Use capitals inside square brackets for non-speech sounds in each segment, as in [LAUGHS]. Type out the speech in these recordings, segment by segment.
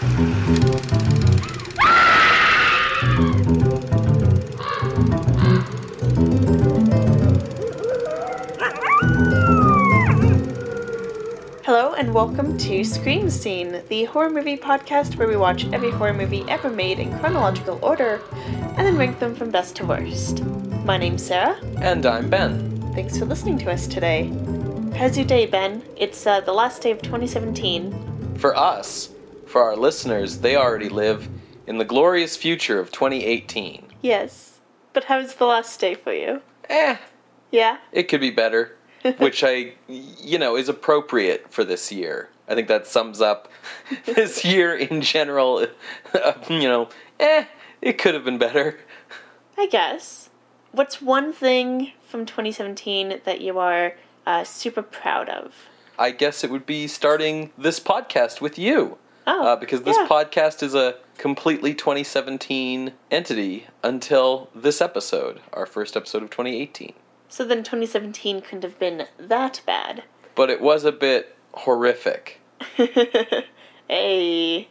Hello and welcome to Scream Scene, the horror movie podcast where we watch every horror movie ever made in chronological order and then rank them from best to worst. My name's Sarah. And I'm Ben. Thanks for listening to us today. How's your day, Ben? It's uh, the last day of 2017. For us, for our listeners, they already live in the glorious future of 2018. Yes. But how's the last day for you? Eh, Yeah? it could be better, [LAUGHS] which I, you know, is appropriate for this year. I think that sums up [LAUGHS] this year in general. Uh, you know, eh, it could have been better. I guess. What's one thing from 2017 that you are uh, super proud of? I guess it would be starting this podcast with you. Oh, uh, because this yeah. podcast is a completely 2017 entity until this episode, our first episode of 2018. So then 2017 couldn't have been that bad. But it was a bit horrific. [LAUGHS] A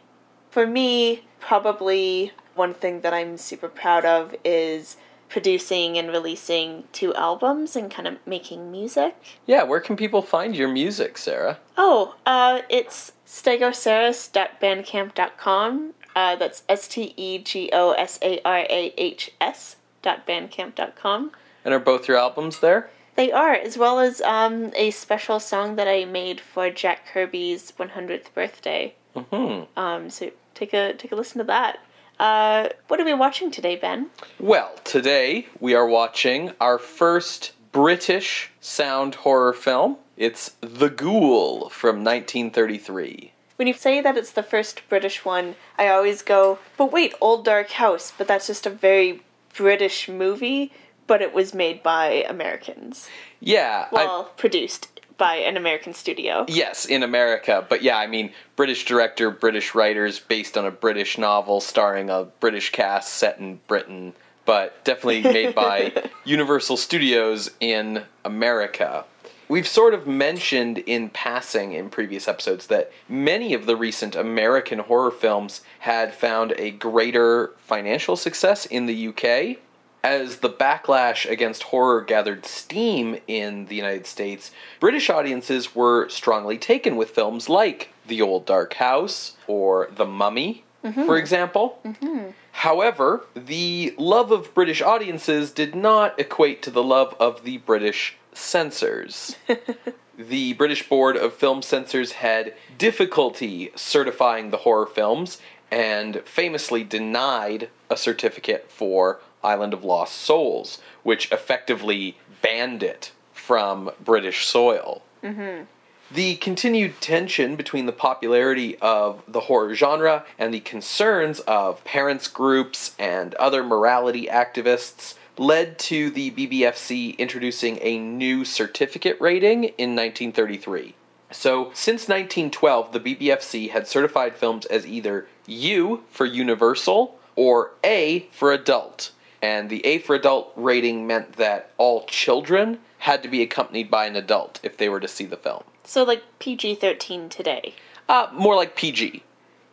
for me, probably one thing that I'm super proud of is producing and releasing two albums and kind of making music. Yeah, where can people find your music, Sarah? Oh, uh, it's stegosarahs.bandcamp.com. Uh, that's S T E G O S A R A H S dot bandcamp.com. And are both your albums there? They are, as well as um, a special song that I made for Jack Kirby's 100th birthday. hmm Um, so take a take a listen to that. Uh, what are we watching today, Ben? Well, today we are watching our first British sound horror film. It's The Ghoul from 1933. When you say that it's the first British one, I always go, but wait, Old Dark House, but that's just a very British movie, but it was made by Americans. Yeah, I, Well, produced by an American studio. Yes, in America. But yeah, I mean, British director, British writers, based on a British novel starring a British cast set in Britain, but definitely made by [LAUGHS] Universal Studios in America. We've sort of mentioned in passing in previous episodes that many of the recent American horror films had found a greater financial success in the UK as the backlash against horror gathered steam in the United States, British audiences were strongly taken with films like The Old Dark House or The Mummy, mm-hmm. for example. Mm-hmm. However, the love of British audiences did not equate to the love of the British censors. [LAUGHS] the British Board of Film Censors had difficulty certifying the horror films and famously denied a certificate for Island of Lost Souls, which effectively banned it from British soil. Mm-hmm. The continued tension between the popularity of the horror genre and the concerns of parents' groups and other morality activists led to the BBFC introducing a new certificate rating in 1933. So, since 1912, the BBFC had certified films as either U for universal or A for adult. And the A for adult rating meant that all children had to be accompanied by an adult if they were to see the film. So, like PG 13 today. Uh, more like PG.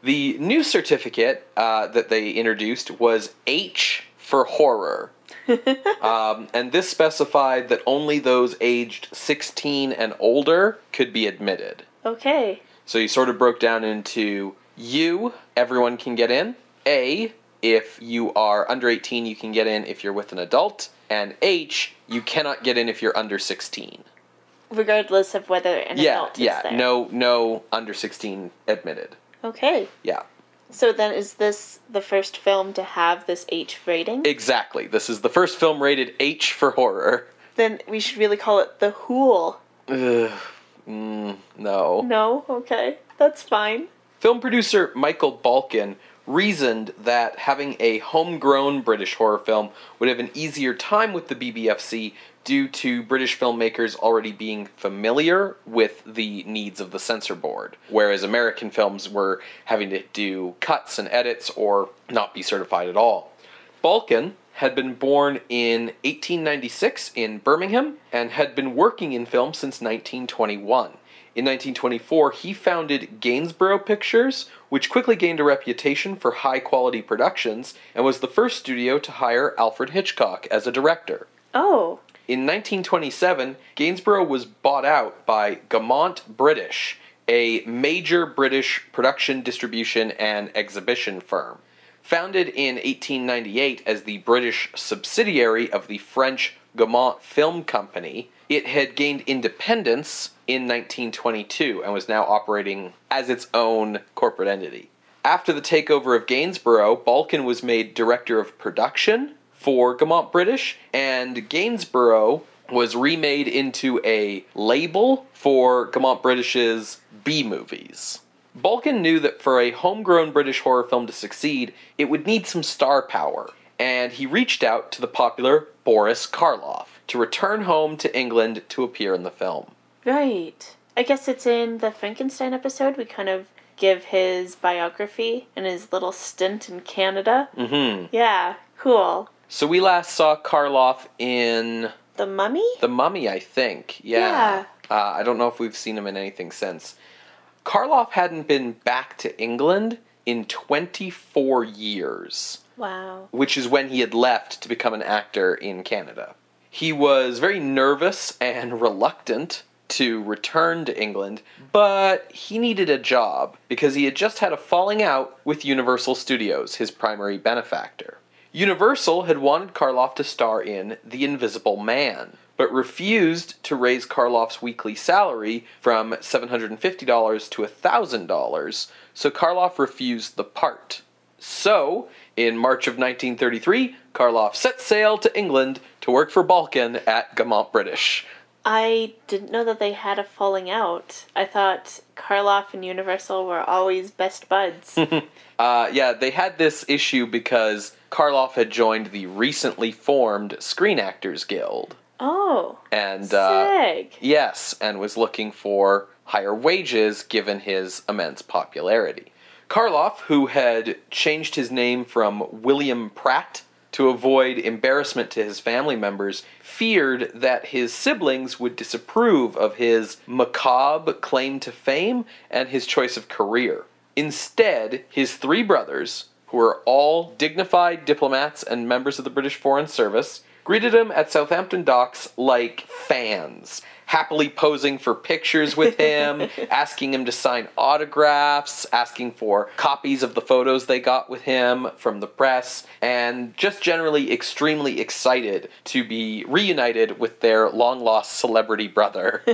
The new certificate uh, that they introduced was H for horror. [LAUGHS] um, and this specified that only those aged 16 and older could be admitted. Okay. So you sort of broke down into U, everyone can get in. A, if you are under 18, you can get in if you're with an adult. And H, you cannot get in if you're under 16. Regardless of whether an yeah, adult is yeah, there. no, no under 16 admitted. Okay. Yeah. So then is this the first film to have this H rating? Exactly. This is the first film rated H for horror. then we should really call it The Hool. Ugh, mm, no. No? Okay. That's fine. Film producer Michael Balcon reasoned that having a homegrown British horror film would have an easier time with the BBFC due to British filmmakers already being familiar with the needs of the censor board, whereas American films were having to do cuts and edits or not be certified at all. Balcon had been born in 1896 in Birmingham and had been working in film since 1921. In 1924, he founded Gainsborough Pictures, which quickly gained a reputation for high quality productions and was the first studio to hire Alfred Hitchcock as a director. Oh, In 1927, Gainsborough was bought out by Gaumont British, a major British production, distribution, and exhibition firm. Founded in 1898 as the British subsidiary of the French Gaumont Film Company, it had gained independence in 1922 and was now operating as its own corporate entity. After the takeover of Gainsborough, Balcon was made director of production for Gaumont British, and Gainsborough was remade into a label for Gaumont British's B movies. Balcon knew that for a homegrown British horror film to succeed, it would need some star power, and he reached out to the popular Boris Karloff to return home to England to appear in the film. right. I guess it's in the Frankenstein episode. We kind of give his biography and his little stint in Canada. Mm-hmm. Yeah, cool. So we last saw Karloff in The Mummy? The Mummy, I think. Yeah. Uh, I don't know if we've seen him in anything since. Karloff hadn't been back to England in 24 years, Wow. which is when he had left to become an actor in Canada. He was very nervous and reluctant to return to England, but he needed a job because he had just had a falling out with Universal Studios, his primary benefactor. Universal had wanted Karloff to star in The Invisible Man, but refused to raise Karloff's weekly salary from $750 to $1,000, so Karloff refused the part. So, in March of 1933, Karloff set sail to England to work for Balcon at Gaumont British. I didn't know that they had a falling out. I thought Karloff and Universal were always best buds. [LAUGHS] Uh, yeah, they had this issue because Karloff had joined the recently formed Screen Actors Guild. oh, And, uh, sick. yes, and was looking for higher wages given his immense popularity. Karloff, who had changed his name from William Pratt to avoid embarrassment to his family members, feared that his siblings would disapprove of his macabre claim to fame and his choice of career. Instead, his three brothers, who were all dignified diplomats and members of the British Foreign Service, greeted him at Southampton docks like fans, happily posing for pictures with him, [LAUGHS] asking him to sign autographs, asking for copies of the photos they got with him from the press, and just generally extremely excited to be reunited with their long lost celebrity brother. [LAUGHS]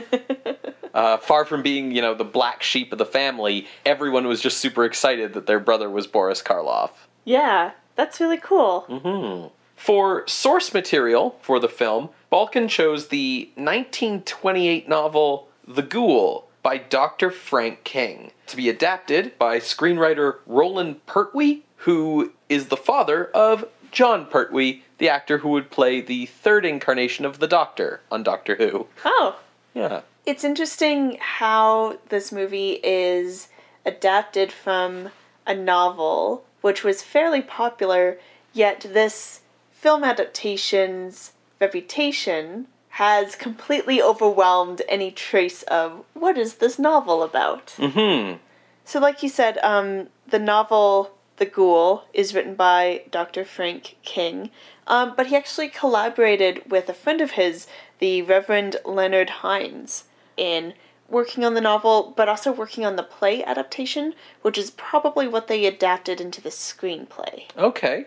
Uh, far from being, you know, the black sheep of the family, everyone was just super excited that their brother was Boris Karloff. Yeah, that's really cool. Mm-hmm. For source material for the film, Balcon chose the 1928 novel The Ghoul by Dr. Frank King to be adapted by screenwriter Roland Pertwee, who is the father of Jon Pertwee, the actor who would play the third incarnation of the Doctor on Doctor Who. Oh, Yeah. it's interesting how this movie is adapted from a novel, which was fairly popular, yet this film adaptation's reputation has completely overwhelmed any trace of what is this novel about. Mm-hmm. So, like you said, um, the novel The Ghoul is written by Dr. Frank King, um, but he actually collaborated with a friend of his, the Reverend Leonard Hines, in working on the novel, but also working on the play adaptation, which is probably what they adapted into the screenplay. Okay.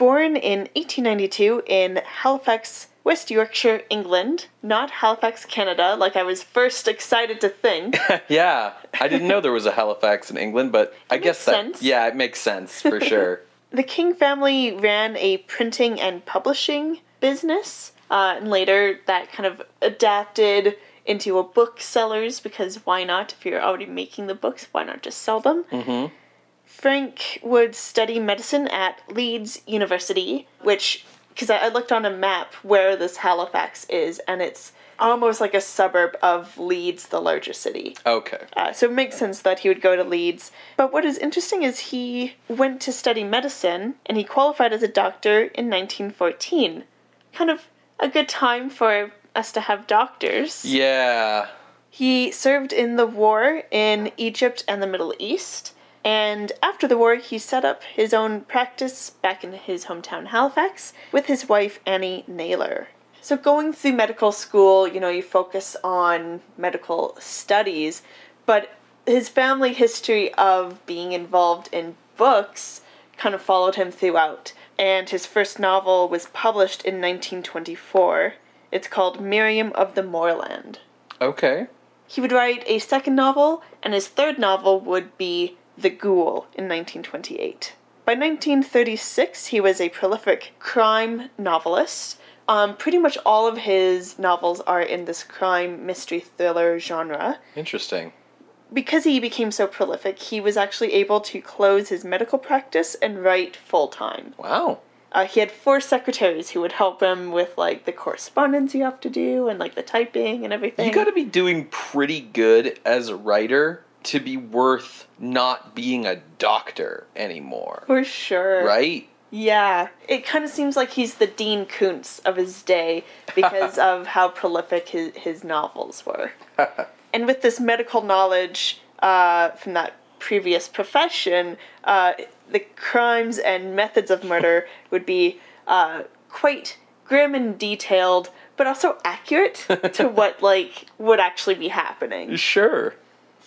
Born in 1892 in Halifax, West Yorkshire, England, not Halifax, Canada, like I was first excited to think. [LAUGHS] yeah, I didn't know there was a Halifax in England, but [LAUGHS] I guess that sense. yeah, it makes sense for [LAUGHS] sure. The King family ran a printing and publishing business, uh, and later that kind of adapted into a booksellers because why not? If you're already making the books, why not just sell them? Mhm. Frank would study medicine at Leeds University, which, because I, I looked on a map where this Halifax is, and it's almost like a suburb of Leeds, the larger city. Okay. Uh, so it makes sense that he would go to Leeds. But what is interesting is he went to study medicine and he qualified as a doctor in 1914. Kind of a good time for us to have doctors. Yeah. He served in the war in Egypt and the Middle East. And after the war, he set up his own practice back in his hometown Halifax with his wife Annie Naylor. So, going through medical school, you know, you focus on medical studies, but his family history of being involved in books kind of followed him throughout. And his first novel was published in 1924. It's called Miriam of the Moorland. Okay. He would write a second novel, and his third novel would be The Ghoul in 1928. By 1936, he was a prolific crime novelist. Um, pretty much all of his novels are in this crime mystery thriller genre. Interesting. Because he became so prolific, he was actually able to close his medical practice and write full time. Wow. Uh, he had four secretaries who would help him with like the correspondence you have to do and like the typing and everything. You got to be doing pretty good as a writer to be worth not being a doctor anymore. For sure. Right? Yeah. It kind of seems like he's the Dean Koontz of his day because [LAUGHS] of how prolific his, his novels were. [LAUGHS] and with this medical knowledge uh, from that previous profession, uh, the crimes and methods of murder [LAUGHS] would be uh, quite grim and detailed, but also accurate to what like would actually be happening. Sure.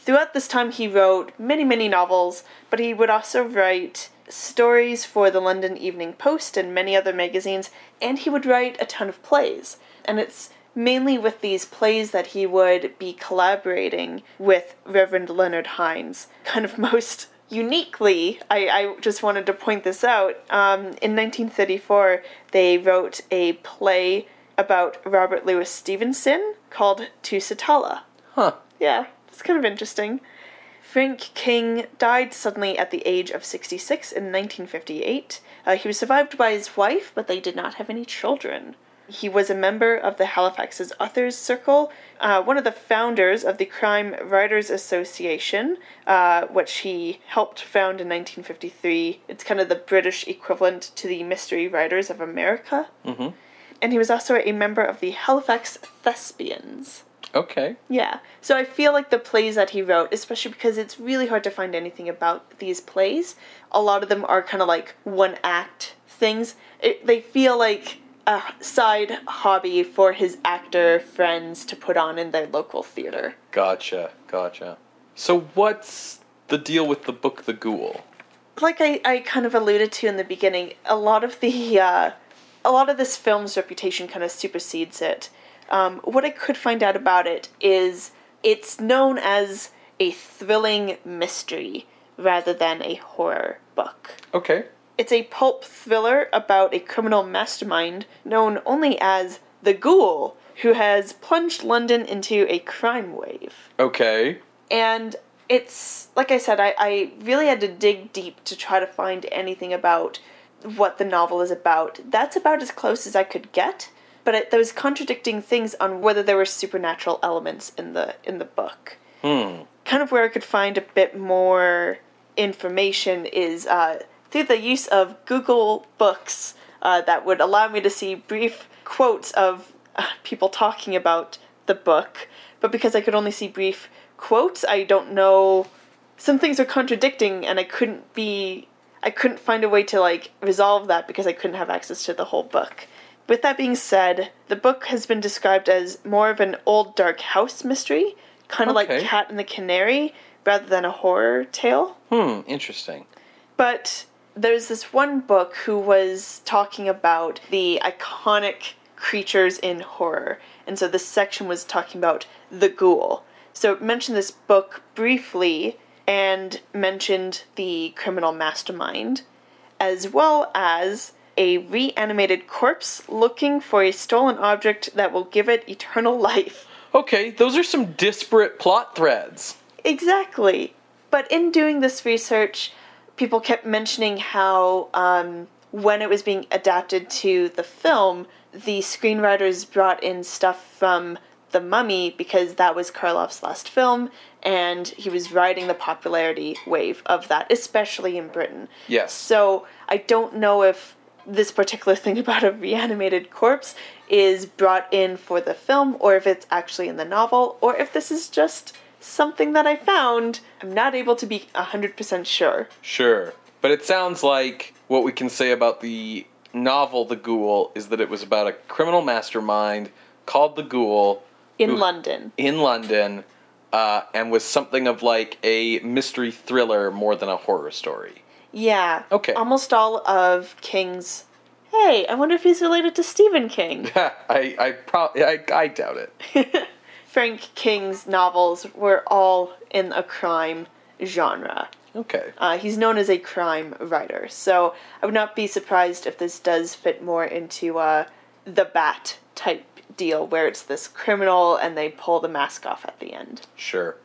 Throughout this time, he wrote many, many novels, but he would also write stories for the London Evening Post and many other magazines, and he would write a ton of plays. And it's mainly with these plays that he would be collaborating with Reverend Leonard Hines. Kind of [LAUGHS] most uniquely, I, I just wanted to point this out. Um, in 1934, they wrote a play about Robert Louis Stevenson called Tusitala. Huh. Yeah, it's kind of interesting. Frank King died suddenly at the age of 66 in 1958. Uh, he was survived by his wife, but they did not have any children. He was a member of the Halifax's Authors Circle, uh, one of the founders of the Crime Writers Association, uh, which he helped found in 1953. It's kind of the British equivalent to the Mystery Writers of America. Mm-hmm. And he was also a member of the Halifax Thespians. Okay. Yeah. So I feel like the plays that he wrote, especially because it's really hard to find anything about these plays, a lot of them are kind of like one act things. It, they feel like a side hobby for his actor friends to put on in their local theater. Gotcha. Gotcha. So what's the deal with the book The Ghoul? Like I, I kind of alluded to in the beginning, a lot of the uh, a lot of this film's reputation kind of supersedes it. Um, what I could find out about it is it's known as a thrilling mystery rather than a horror book. Okay. It's a pulp thriller about a criminal mastermind known only as the Ghoul, who has plunged London into a crime wave. Okay. And it's, like I said, I, I really had to dig deep to try to find anything about what the novel is about. That's about as close as I could get but it, there was contradicting things on whether there were supernatural elements in the in the book. Hmm. Kind of where I could find a bit more information is uh, through the use of Google Books uh, that would allow me to see brief quotes of uh, people talking about the book. But because I could only see brief quotes, I don't know. Some things are contradicting, and I couldn't be. I couldn't find a way to like resolve that because I couldn't have access to the whole book. With that being said, the book has been described as more of an old dark house mystery, kind of Okay. like Cat and the Canary, rather than a horror tale. Hmm. Interesting. But there's this one book who was talking about the iconic creatures in horror. And so this section was talking about the ghoul. So it mentioned this book briefly and mentioned the criminal mastermind, as well as a reanimated corpse looking for a stolen object that will give it eternal life. Okay, those are some disparate plot threads. Exactly. But in doing this research, people kept mentioning how um, when it was being adapted to the film, the screenwriters brought in stuff from The Mummy because that was Karloff's last film, and he was riding the popularity wave of that, especially in Britain. Yes. So I don't know if this particular thing about a reanimated corpse is brought in for the film or if it's actually in the novel or if this is just something that I found. I'm not able to be 100% sure. Sure. But it sounds like what we can say about the novel The Ghoul is that it was about a criminal mastermind called The Ghoul In Who- London. in London uh, and was something of like a mystery thriller more than a horror story. Yeah. Okay. Almost all of King's. Hey, I wonder if he's related to Stephen King. [LAUGHS] I I, pro- I I doubt it. [LAUGHS] Frank King's novels were all in a crime genre. Okay. Uh, he's known as a crime writer, so I would not be surprised if this does fit more into uh, the Bat type deal, where it's this criminal and they pull the mask off at the end. Sure.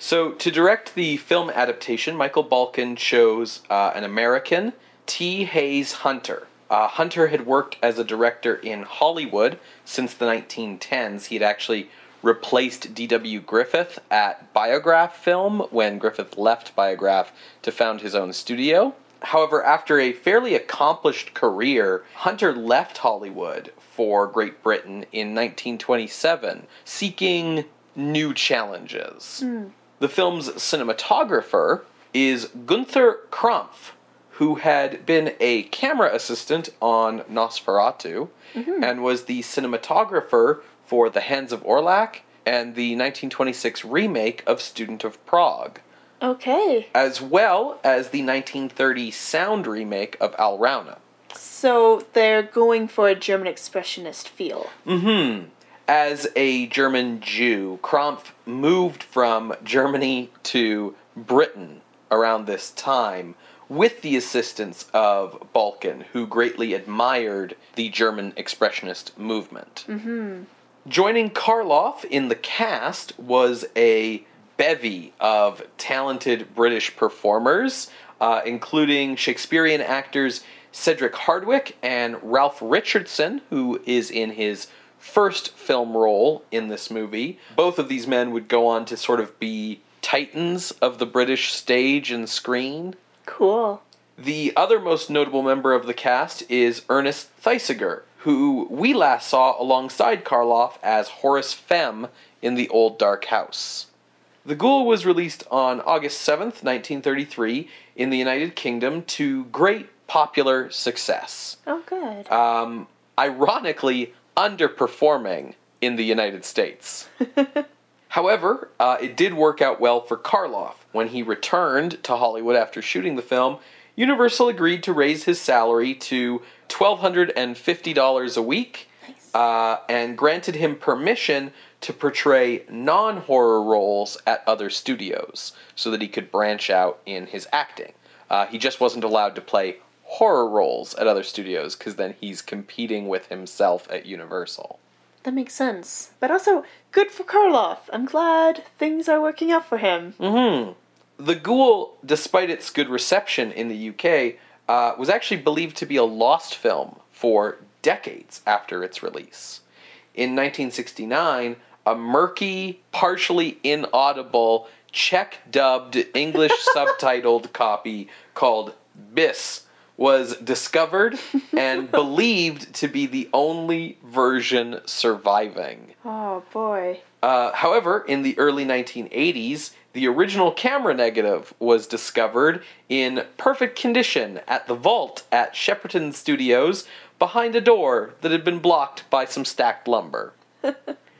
So, to direct the film adaptation, Michael Balcon chose uh, an American, T. Hayes Hunter. Uh, Hunter had worked as a director in Hollywood since the 1910s. He had actually replaced D.W. Griffith at Biograph Film when Griffith left Biograph to found his own studio. However, after a fairly accomplished career, Hunter left Hollywood for Great Britain in 1927, seeking new challenges. The film's cinematographer is Gunther Krampf, who had been a camera assistant on Nosferatu mm-hmm. and was the cinematographer for The Hands of Orlac and the 1926 remake of Student of Prague, Okay, as well as the 1930 sound remake of Alraune. so they're going for a German expressionist feel. Mm-hmm. As a German Jew, Krampf moved from Germany to Britain around this time with the assistance of Balcon, who greatly admired the German Expressionist movement. Joining Karloff in the cast was a bevy of talented British performers, uh, including Shakespearean actors Cedric Hardwicke and Ralph Richardson, who is in his first film role in this movie. Both of these men would go on to sort of be titans of the British stage and screen. Cool. The other most notable member of the cast is Ernest Thesiger, who we last saw alongside Karloff as Horace Femm in The Old Dark House. The Ghoul was released on August 7th, 1933, in the United Kingdom to great popular success. Oh, good. Um, ironically, underperforming in the United States. [LAUGHS] However, uh, it did work out well for Karloff. When he returned to Hollywood after shooting the film, Universal agreed to raise his salary to $1,250 a week uh, and granted him permission to portray non horror roles at other studios so that he could branch out in his acting. Uh, he just wasn't allowed to play horror roles at other studios because then he's competing with himself at Universal. that makes sense. But also, good for Karloff. I'm glad things are working out for him. The Ghoul, despite its good reception in the UK, uh, was actually believed to be a lost film for decades after its release. In 1969, a murky, partially inaudible, Czech dubbed, English [LAUGHS] subtitled copy called Bis was discovered [LAUGHS] and believed to be the only version surviving. Oh, boy. Uh, however, in the early 1980s, the original camera negative was discovered in perfect condition at the vault at Shepperton Studios behind a door that had been blocked by some stacked lumber. [LAUGHS]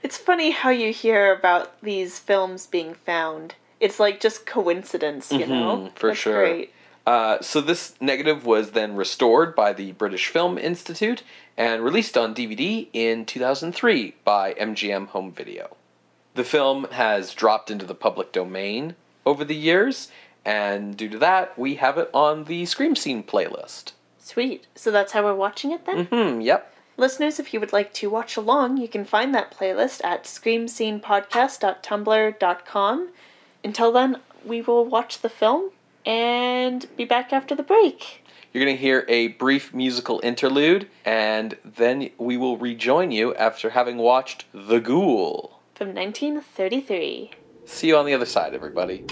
It's funny how you hear about these films being found. It's like just coincidence, you know? Mm-hmm, for That's sure. Great. Uh, so this negative was then restored by the British Film Institute and released on DVD in 2003 by MGM Home Video. The film has dropped into the public domain over the years, and due to that, we have it on the Scream Scene playlist. Sweet. So that's how we're watching it then? Hmm, yep. Listeners, if you would like to watch along, you can find that playlist at screamscenepodcast.tumblr.com. Until then, we will watch the film and be back after the break. You're going to hear a brief musical interlude, and then we will rejoin you after having watched The Ghoul. From 1933. See you on the other side, everybody.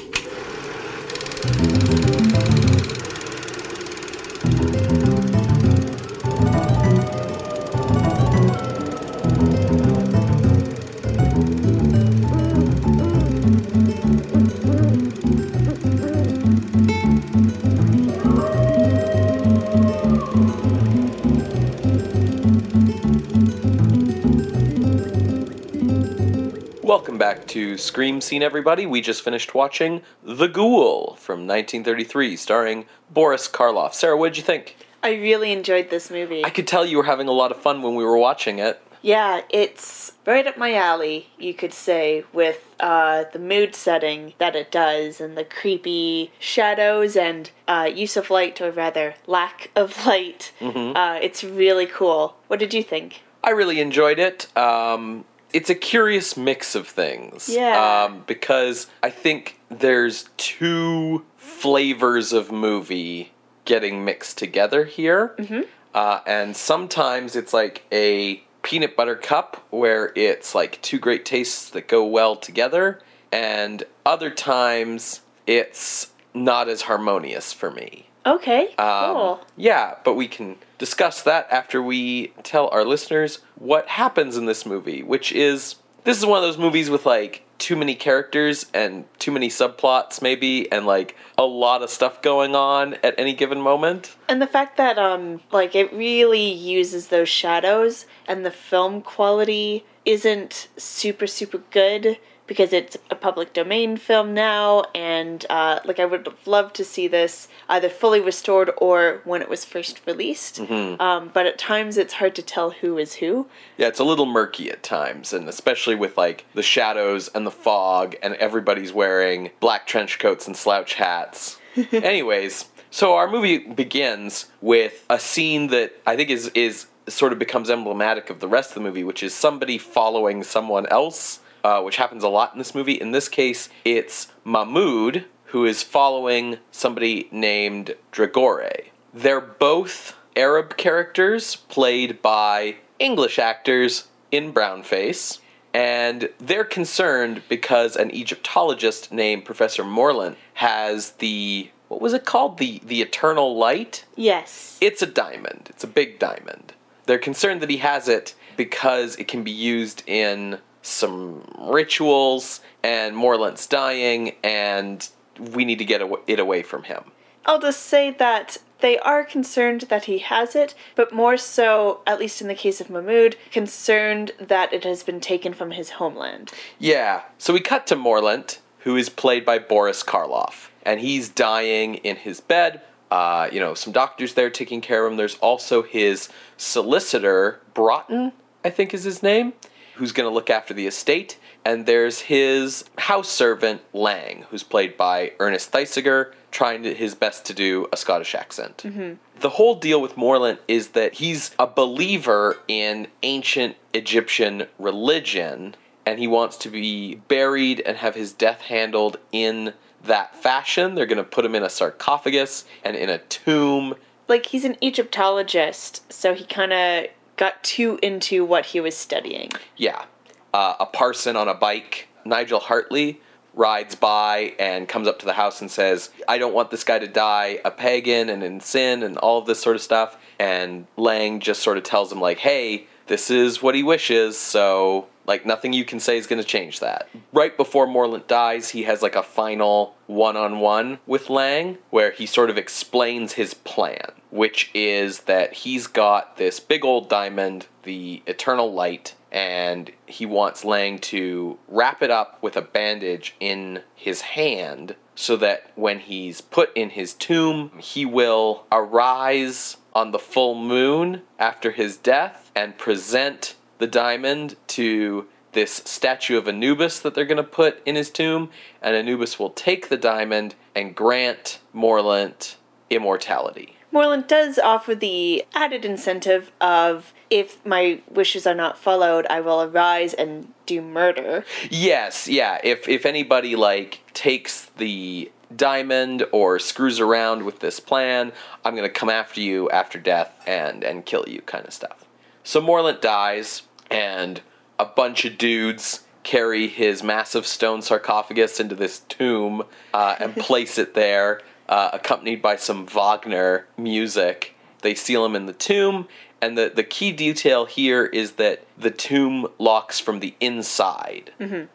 Welcome back to Scream Scene, everybody. We just finished watching The Ghoul from 1933, starring Boris Karloff. Sarah, what did you think? I really enjoyed this movie. I could tell you were having a lot of fun when we were watching it. Yeah, it's right up my alley, you could say, with uh, the mood setting that it does and the creepy shadows and uh, use of light, or rather, lack of light. Uh, it's really cool. What did you think? I really enjoyed it. Um, it's a curious mix of things. Yeah. Um, because I think there's two flavors of movie getting mixed together here. Mm-hmm. Uh, and sometimes it's like a peanut butter cup where it's like two great tastes that go well together. And other times it's not as harmonious for me. Okay, Um, cool. Yeah, but we can discuss that after we tell our listeners what happens in this movie, which is this is one of those movies with like too many characters and too many subplots maybe and like a lot of stuff going on at any given moment. And the fact that um like it really uses those shadows and the film quality isn't super super good because it's a public domain film now and uh, like I would love to see this either fully restored or when it was first released. Um, but at times it's hard to tell who is who. Yeah, it's a little murky at times and especially with like the shadows and the fog and everybody's wearing black trench coats and slouch hats. [LAUGHS] Anyways, so our movie begins with a scene that I think is is sort of becomes emblematic of the rest of the movie, which is somebody following someone else, uh, which happens a lot in this movie. In this case, it's Mahmoud who is following somebody named Dragore. They're both Arab characters played by English actors in brownface. And they're concerned because an Egyptologist named Professor Morlant has the what was it called? The the eternal light? Yes. It's a diamond. It's a big diamond. They're concerned that he has it because it can be used in some rituals and Morlant's dying and we need to get it away from him. I'll just say that they are concerned that he has it, but more so, at least in the case of Mahmoud, concerned that it has been taken from his homeland. Yeah. So we cut to Morlant, who is played by Boris Karloff, and he's dying in his bed. Uh, you know, some doctors there taking care of him. There's also his solicitor, Broughton, I think is his name, who's going to look after the estate. And there's his house servant, Lang, who's played by Ernest Thesiger, trying to, his best to do a Scottish accent. Mm-hmm. The whole deal with Morlant is that he's a believer in ancient Egyptian religion, and he wants to be buried and have his death handled in that fashion. They're going to put him in a sarcophagus and in a tomb. Like, he's an Egyptologist, so he kind of got too into what he was studying. Yeah. Uh, a parson on a bike, Nigel Hartley, rides by and comes up to the house and says, I don't want this guy to die a pagan and in sin and all of this sort of stuff. And Lang just sort of tells him, like, hey, this is what he wishes, so, like, nothing you can say is going to change that. Right before Morlant dies, he has, like, a final one on one with Lang where he sort of explains his plan, which is that he's got this big old diamond, the Eternal Light, and he wants Lang to wrap it up with a bandage in his hand so that when he's put in his tomb, he will arise on the full moon after his death and present the diamond to this statue of Anubis that they're going to put in his tomb, and Anubis will take the diamond and grant Morlant immortality. Morlant does offer the added incentive of if my wishes are not followed, I will arise and do murder. Yes, yeah. If if anybody like takes the diamond or screws around with this plan, I'm gonna come after you after death and and kill you, kind of stuff. So Morlant dies, and a bunch of dudes carry his massive stone sarcophagus into this tomb uh, and [LAUGHS] place it there, uh, accompanied by some Wagner music. They seal him in the tomb, and the, the key detail here is that the tomb locks from the inside.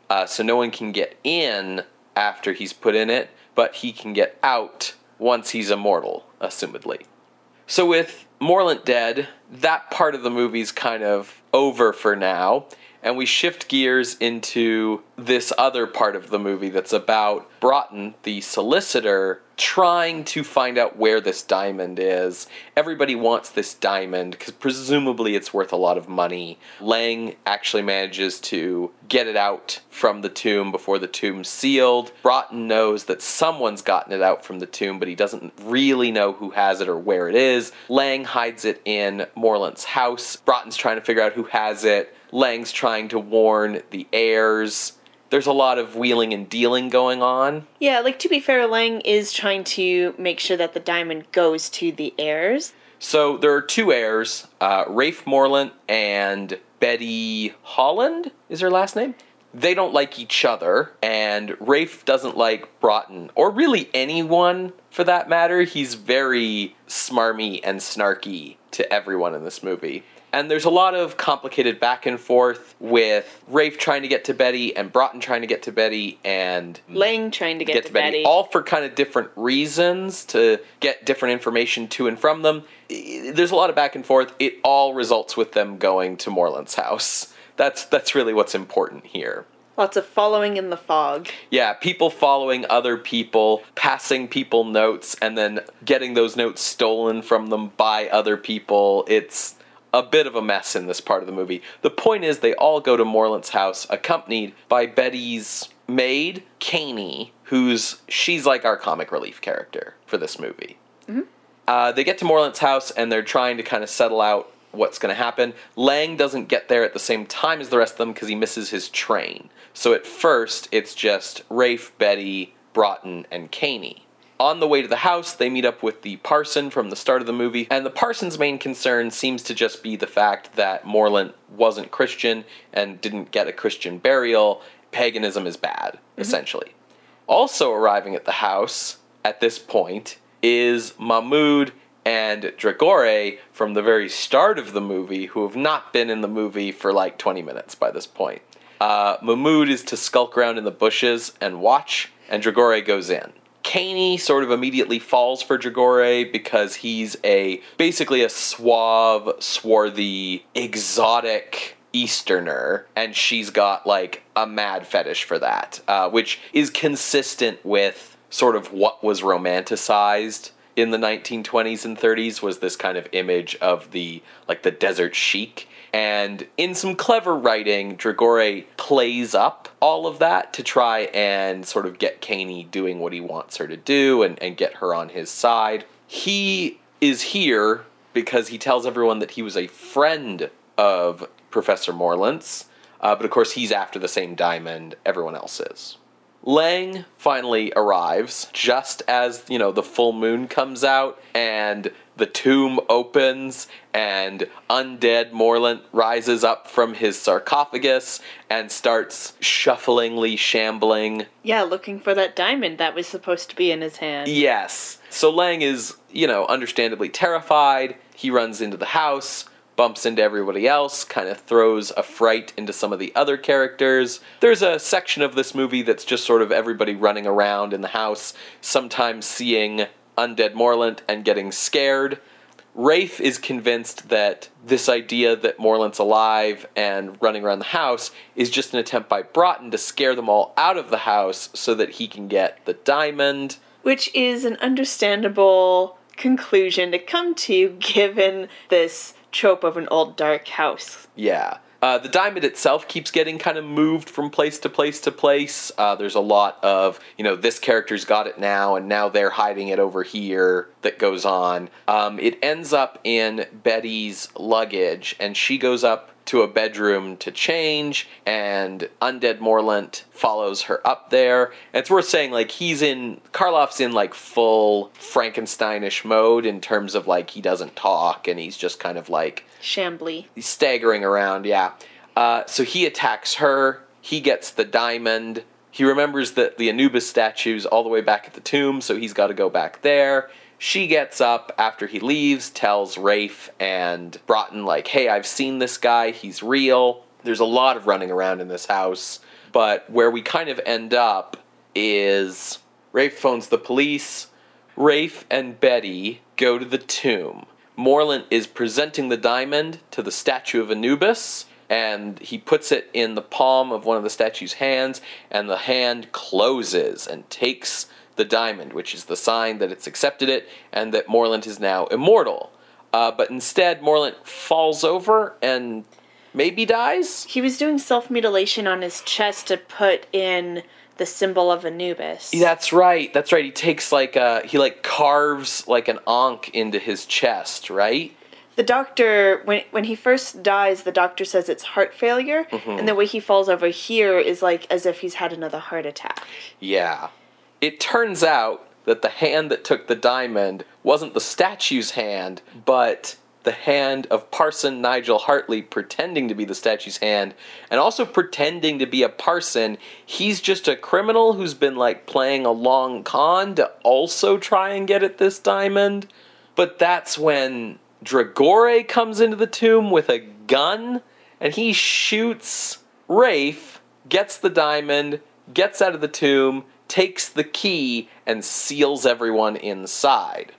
Uh, so no one can get in after he's put in it, but he can get out once he's immortal, assumedly. So with Morlant dead, that part of the movie's kind of over for now, and we shift gears into this other part of the movie that's about Broughton, the solicitor, trying to find out where this diamond is. Everybody wants this diamond because presumably it's worth a lot of money. Lang actually manages to get it out from the tomb before the tomb's sealed. Broughton knows that someone's gotten it out from the tomb, but he doesn't really know who has it or where it is. Lang hides it in Morlant's house. Broughton's trying to figure out who has it. Lang's trying to warn the heirs. There's a lot of wheeling and dealing going on. Yeah, like to be fair, Lang is trying to make sure that the diamond goes to the heirs. So there are two heirs, uh, Rafe Morlant and Betty Holland is her last name. They don't like each other, and Rafe doesn't like Broughton, or really anyone for that matter. He's very smarmy and snarky to everyone in this movie. And there's a lot of complicated back and forth with Rafe trying to get to Betty and Broughton trying to get to Betty and Lang trying to get, to, Betty. all for kind of different reasons to get different information to and from them. There's a lot of back and forth. It all results with them going to Morlant's house. That's that's really what's important here. Lots of following in the fog. Yeah, people following other people, passing people notes, and then getting those notes stolen from them by other people. It's a bit of a mess in this part of the movie. The point is, they all go to Morlant's house, accompanied by Betty's maid, Caney, who's she's like our comic relief character for this movie. Uh, they get to Morlant's house and they're trying to kind of settle out what's going to happen. Lang doesn't get there at the same time as the rest of them because he misses his train. So at first, it's just Rafe, Betty, Broughton, and Caney. On the way to the house, they meet up with the parson from the start of the movie, and the parson's main concern seems to just be the fact that Morlant wasn't Christian and didn't get a Christian burial. Paganism is bad, essentially. Also arriving at the house at this point is Mahmoud and Dragore from the very start of the movie, who have not been in the movie for like 20 minutes by this point. Uh, Mahmoud is to skulk around in the bushes and watch, and Dragore goes in. Caney sort of immediately falls for Dragore because he's a basically a suave, swarthy, exotic Easterner, and she's got like a mad fetish for that, uh, which is consistent with sort of what was romanticized in the 1920s and 30s was this kind of image of the like the desert chic and in some clever writing Dragore plays up all of that to try and sort of get Caney doing what he wants her to do and, and get her on his side. He is here because he tells everyone that he was a friend of Professor Morlant's uh, but of course he's after the same diamond everyone else is. Lang finally arrives just as, you know, the full moon comes out and the tomb opens and undead Morlant rises up from his sarcophagus and starts shufflingly shambling. Yeah, looking for that diamond that was supposed to be in his hand. Yes. So Lang is, you know, understandably terrified. He runs into the house bumps into everybody else, kind of throws a fright into some of the other characters. There's a section of this movie that's just sort of everybody running around in the house, sometimes seeing undead Morlant and getting scared. Rafe is convinced that this idea that Morlant's alive and running around the house is just an attempt by Broughton to scare them all out of the house so that he can get the diamond. Which is an understandable conclusion to come to given this trope of an old dark house. Yeah. Uh, the diamond itself keeps getting kind of moved from place to place to place. Uh, there's a lot of, you know, this character's got it now, and now they're hiding it over here that goes on. Um, it ends up in Betty's luggage, and she goes up to a bedroom to change, and Undead Morlant follows her up there. And it's worth saying, like, he's in, Karloff's in, like, full Frankensteinish mode in terms of, like, he doesn't talk, and he's just kind of, like, Shambly. He's staggering around, yeah. Uh, so he attacks her. He gets the diamond. He remembers that the Anubis statue's all the way back at the tomb, so he's got to go back there. She gets up after he leaves, tells Rafe and Broughton, like, hey, I've seen this guy. He's real. There's a lot of running around in this house. But where we kind of end up is Rafe phones the police. Rafe and Betty go to the tomb. Morlant is presenting the diamond to the statue of Anubis, and he puts it in the palm of one of the statue's hands, and the hand closes and takes the diamond, which is the sign that it's accepted it and that Morlant is now immortal. Uh, but instead, Morlant falls over and maybe dies. He was doing self mutilation on his chest to put in the symbol of Anubis. That's right. That's right. He takes like a he like carves like an ankh into his chest, right? The doctor, when when he first dies, the doctor says it's heart failure, and the way he falls over here is like as if he's had another heart attack. Yeah. It turns out that the hand that took the diamond wasn't the statue's hand, but the hand of Parson Nigel Hartley pretending to be the statue's hand and also pretending to be a parson. He's just a criminal who's been like playing a long con to also try and get at this diamond. But that's when Dragore comes into the tomb with a gun and he shoots Rafe, gets the diamond, gets out of the tomb, takes the key, and seals everyone inside.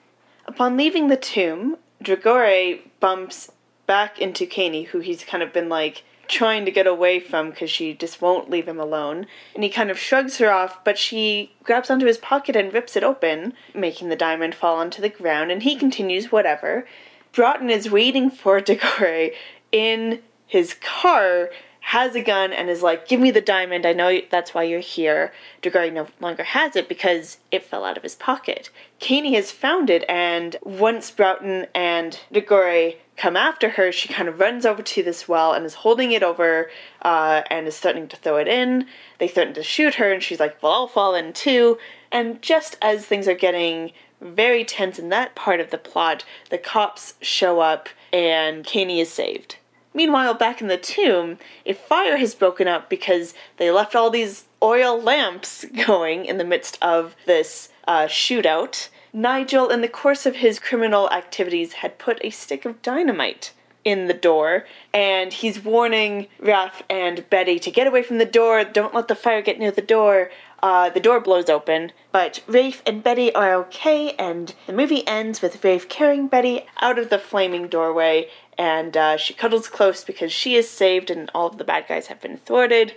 Upon leaving the tomb, Dragore bumps back into Kaney, who he's kind of been like trying to get away from because she just won't leave him alone. And he kind of shrugs her off, but she grabs onto his pocket and rips it open, making the diamond fall onto the ground, and he continues whatever. Broughton is waiting for Dragore in his car has a gun and is like, Give me the diamond. I know that's why you're here. Dragore no longer has it because it fell out of his pocket. Kaney has found it, and once Broughton and Dragore come after her, she kind of runs over to this well and is holding it over uh, and is threatening to throw it in. They threaten to shoot her, and she's like, Well, I'll fall in too. And just as things are getting very tense in that part of the plot, the cops show up and Kaney is saved. Meanwhile, back in the tomb, a fire has broken up because they left all these oil lamps [LAUGHS] going in the midst of this uh, shootout. Nigel, in the course of his criminal activities, had put a stick of dynamite in the door, and he's warning Rafe and Betty to get away from the door, don't let the fire get near the door. Uh, the door blows open, but Rafe and Betty are okay, and the movie ends with Rafe carrying Betty out of the flaming doorway, and uh, she cuddles close because she is saved and all of the bad guys have been thwarted.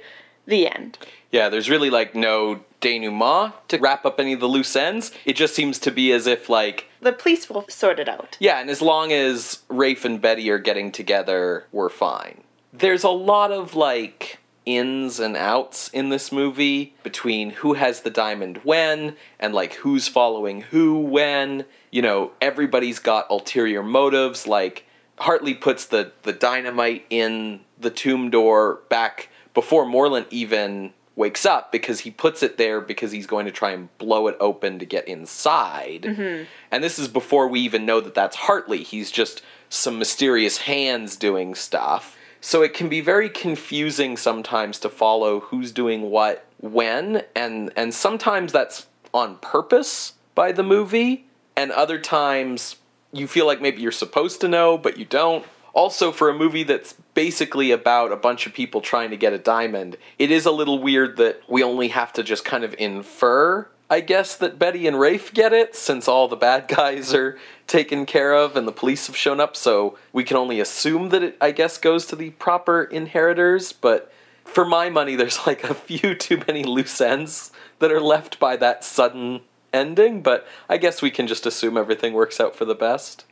The end. Yeah, there's really like no denouement to wrap up any of the loose ends. It just seems to be as if like The police will sort it out. yeah, and as long as Rafe and Betty are getting together, we're fine. There's a lot of like ins and outs in this movie between who has the diamond when and like who's following who when. You know, everybody's got ulterior motives like Hartley puts the the dynamite in the tomb door back before Morlant even wakes up because he puts it there because he's going to try and blow it open to get inside. Mm-hmm. And this is before we even know that that's Hartley. He's just some mysterious hands doing stuff. So it can be very confusing sometimes to follow who's doing what when and and sometimes that's on purpose by the movie and other times you feel like maybe you're supposed to know but you don't. Also for a movie that's basically about a bunch of people trying to get a diamond, it is a little weird that we only have to just kind of infer I guess that Betty and Rafe get it since all the bad [LAUGHS] guys are taken care of and the police have shown up, so we can only assume that it, I guess, goes to the proper inheritors. But for my money, there's like a few too many loose ends that are left by that sudden ending, but I guess we can just assume everything works out for the best.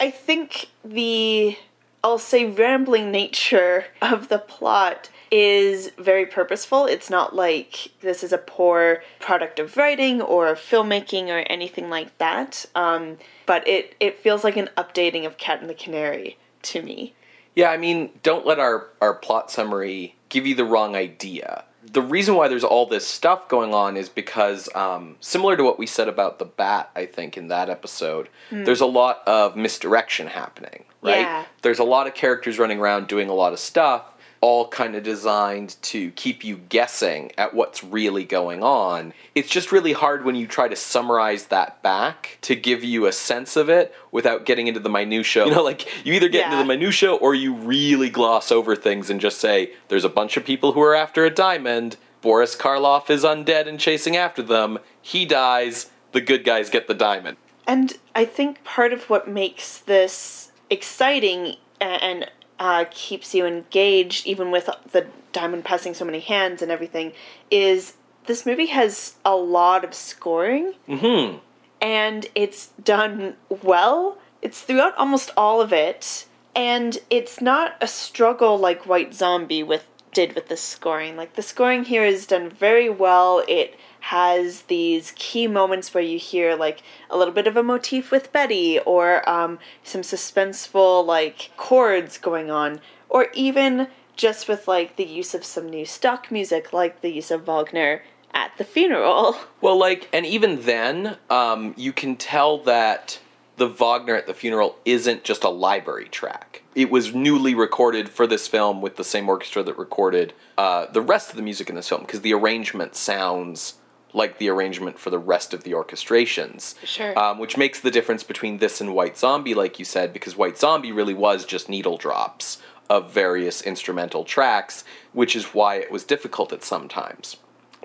I think the, I'll say, rambling nature of the plot is very purposeful. It's not like this is a poor product of writing or filmmaking or anything like that. Um, but it, it feels like an updating of Cat and the Canary to me. Yeah, I mean, don't let our, our plot summary give you the wrong idea. The reason why there's all this stuff going on is because, um, similar to what we said about the bat, I think, in that episode, there's a lot of misdirection happening, right? Yeah. There's a lot of characters running around doing a lot of stuff, all kind of designed to keep you guessing at what's really going on. It's just really hard when you try to summarize that back to give you a sense of it without getting into the minutia. You know, like you either get into the minutia or you really gloss over things and just say there's a bunch of people who are after a diamond. Boris Karloff is undead and chasing after them. He dies. The good guys get the diamond. And I think part of what makes this exciting and uh, keeps you engaged, even with the diamond passing so many hands and everything, is this movie has a lot of scoring. Mm-hmm. And it's done well. It's throughout almost all of it. And it's not a struggle like White Zombie with did with the scoring. Like the scoring here is done very well. It has these key moments where you hear like a little bit of a motif with Betty or um, some suspenseful like chords going on, or even just with like the use of some new stock music, like the use of Wagner at the funeral. [LAUGHS] Well, like, and even then, um, you can tell that the Wagner at the funeral isn't just a library track. It was newly recorded for this film with the same orchestra that recorded uh, the rest of the music in this film because the arrangement sounds like the arrangement for the rest of the orchestrations. Sure. Um, which makes the difference between this and White Zombie, like you said, because White Zombie really was just needle drops of various instrumental tracks, which is why it was difficult at some times.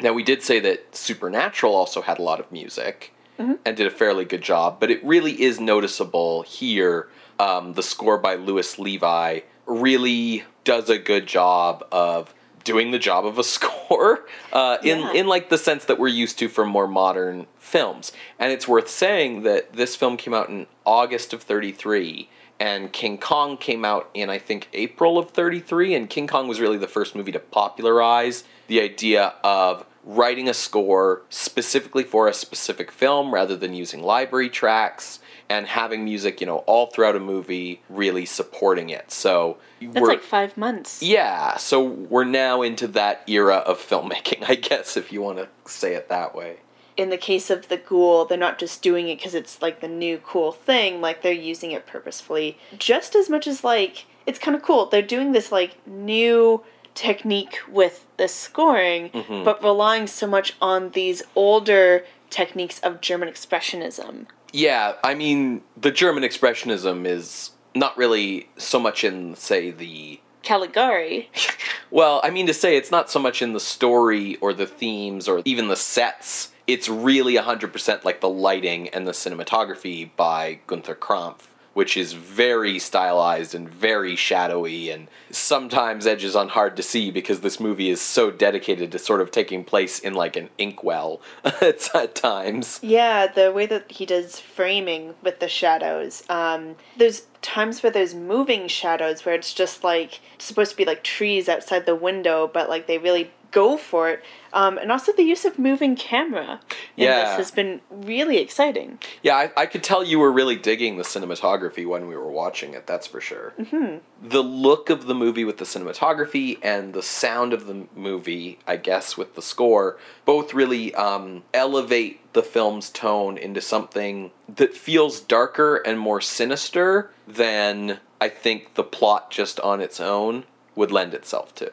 Now, we did say that Supernatural also had a lot of music and did a fairly good job, but it really is noticeable here. Um, the score by Louis Levy really does a good job of doing the job of a [LAUGHS] score uh, in Yeah. in like the sense that we're used to from more modern films. And it's worth saying that this film came out in August of 33 and King Kong came out in I think April of 33 and King Kong was really the first movie to popularize the idea of writing a score specifically for a specific film rather than using library tracks and having music, you know, all throughout a movie really supporting it. So That's we're like five months. yeah, so we're now into that era of filmmaking, [LAUGHS] I guess, if you want to say it that way. in the case of the ghoul, they're not just doing it because it's like the new cool thing, like they're using it purposefully. Just as much as like it's kind of cool. They're doing this like new technique with the scoring, Mhm. but relying so much on these older techniques of German expressionism. Yeah, I mean, the German expressionism is not really so much in, say, the. Caligari. [LAUGHS] Well, I mean to say, it's not so much in the story or the themes or even the sets. It's really 100% like the lighting and the cinematography by Gunther Krampf, which is very stylized and very shadowy and sometimes edges on hard to see because this movie is so dedicated to sort of taking place in like an inkwell [LAUGHS] at, times. Yeah, the way that he does framing with the shadows. Um, there's times where there's moving shadows where it's just like supposed to be like trees outside the window, but like they really go for it. Um, and also the use of moving camera in Yeah. this has been really exciting. Yeah, I, I could tell you were really digging the cinematography when we were watching it, that's for sure. hmm The look of the movie with the cinematography and the sound of the movie, I guess, with the score, both really um, elevate the film's tone into something that feels darker and more sinister than I think the plot just on its own would lend itself to.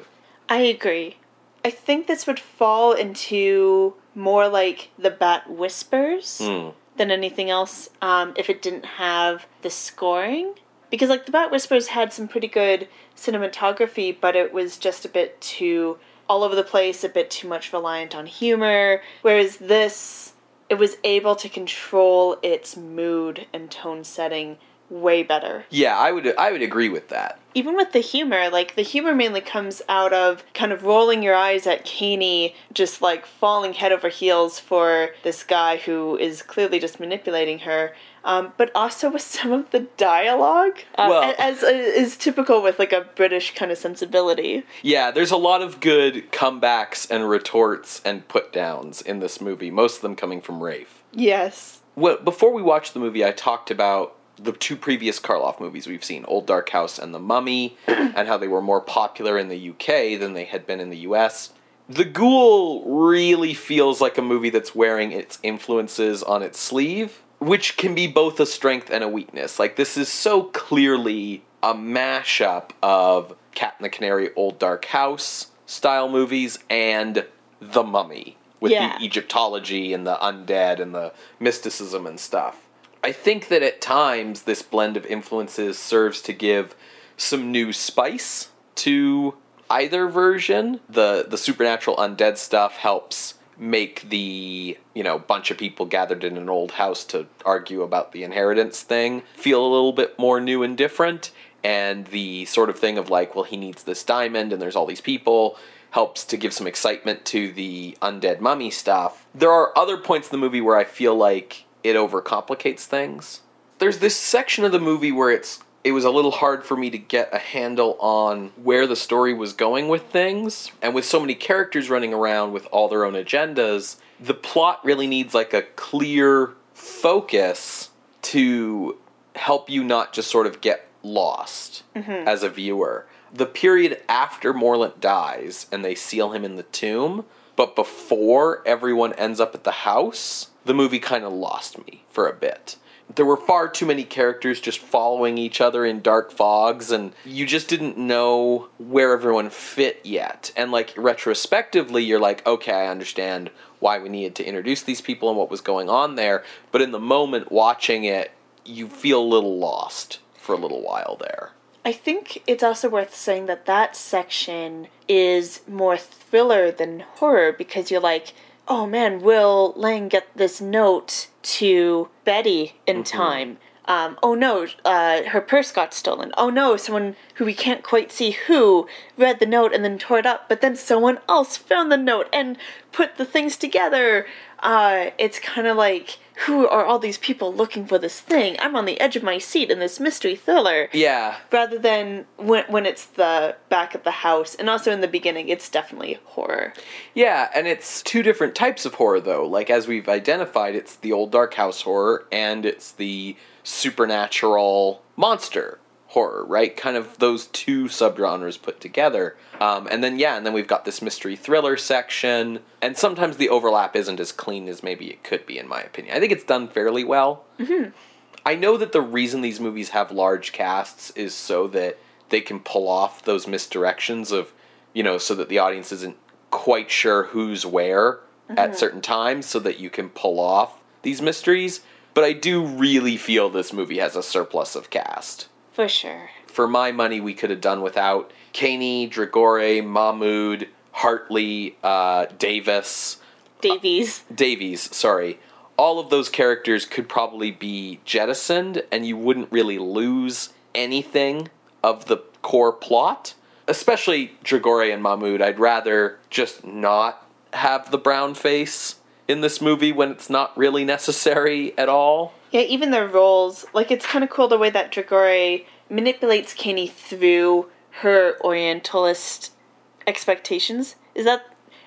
I agree. I think this would fall into more like the Bat Whispers. Mm. than anything else um, if it didn't have the scoring. Because, like, the Bat Whispers had some pretty good cinematography, but it was just a bit too all over the place, a bit too much reliant on humor. Whereas this, it was able to control its mood and tone setting way better. Yeah, I would I would agree with that. Even with the humor, like the humor mainly comes out of kind of rolling your eyes at Kaney, just like falling head over heels for this guy who is clearly just manipulating her. Um, but also with some of the dialogue, uh, Well- as is typical with like a British kind of sensibility. Yeah, there's a lot of good comebacks and retorts and put downs in this movie, most of them coming from Rafe. Yes. Well, before we watched the movie, I talked about the two previous Karloff movies we've seen, Old Dark House and The Mummy, [CLEARS THROAT] and how they were more popular in the UK than they had been in the US. The Ghoul really feels like a movie that's wearing its influences on its sleeve, which can be both a strength and a weakness. Like, this is so clearly a mashup of Cat and the Canary, Old Dark House style movies and The Mummy with Yeah. the Egyptology and the undead and the mysticism and stuff. I think that at times this blend of influences serves to give some new spice to either version. The the supernatural undead stuff helps make the, you know, bunch of people gathered in an old house to argue about the inheritance thing feel a little bit more new and different. and the sort of thing of like, well, he needs this diamond, and there's all these people, helps to give some excitement to the undead mummy stuff. There are other points in the movie where I feel like it overcomplicates things. There's this section of the movie where it's it was a little hard for me to get a handle on where the story was going with things. And with so many characters running around with all their own agendas, the plot really needs like a clear focus to help you not just sort of get lost mm-hmm. as a viewer. The period after Morlant dies and they seal him in the tomb, but before everyone ends up at the house, the movie kind of lost me for a bit. There were far too many characters just following each other in dark fogs, and you just didn't know where everyone fit yet. And, like, retrospectively, you're like, okay, I understand why we needed to introduce these people and what was going on there. But in the moment watching it, you feel a little lost for a little while there. I think it's also worth saying that that section is more thriller than horror because you're like, oh man, will Laing get this note to Betty in mm-hmm. time? Um, oh no, uh, her purse got stolen. Oh no, someone who we can't quite see who read the note and then tore it up, but then someone else found the note and put the things together. Uh, it's kind of like, who are all these people looking for this thing? I'm on the edge of my seat in this mystery thriller Yeah, rather than when when it's the back of the house and also in the beginning it's definitely horror Yeah, and it's two different types of horror, though. Like, as we've identified, it's the old dark house horror and it's the supernatural monster horror, right? Kind of those two subgenres put together. Um, and then, yeah, and then we've got this mystery thriller section. And sometimes the overlap isn't as clean as maybe it could be, in my opinion. I think it's done fairly well. I know that the reason these movies have large casts is so that they can pull off those misdirections of, you know, so that the audience isn't quite sure who's where at certain times, so that you can pull off these mysteries. But I do really feel this movie has a surplus of cast. for sure For my money, we could have done without Kaney, Dragore, Mahmood, Hartley, uh, Davis, davies Davies, sorry. All of those characters could probably be jettisoned, and you wouldn't really lose anything of the core plot. Especially Dragore and Mahmood. I'd rather just not have the brown face in this movie when it's not really necessary at all. yeah even their roles like it's kind of cool the way that dragore manipulates Kaney through her orientalist expectations is that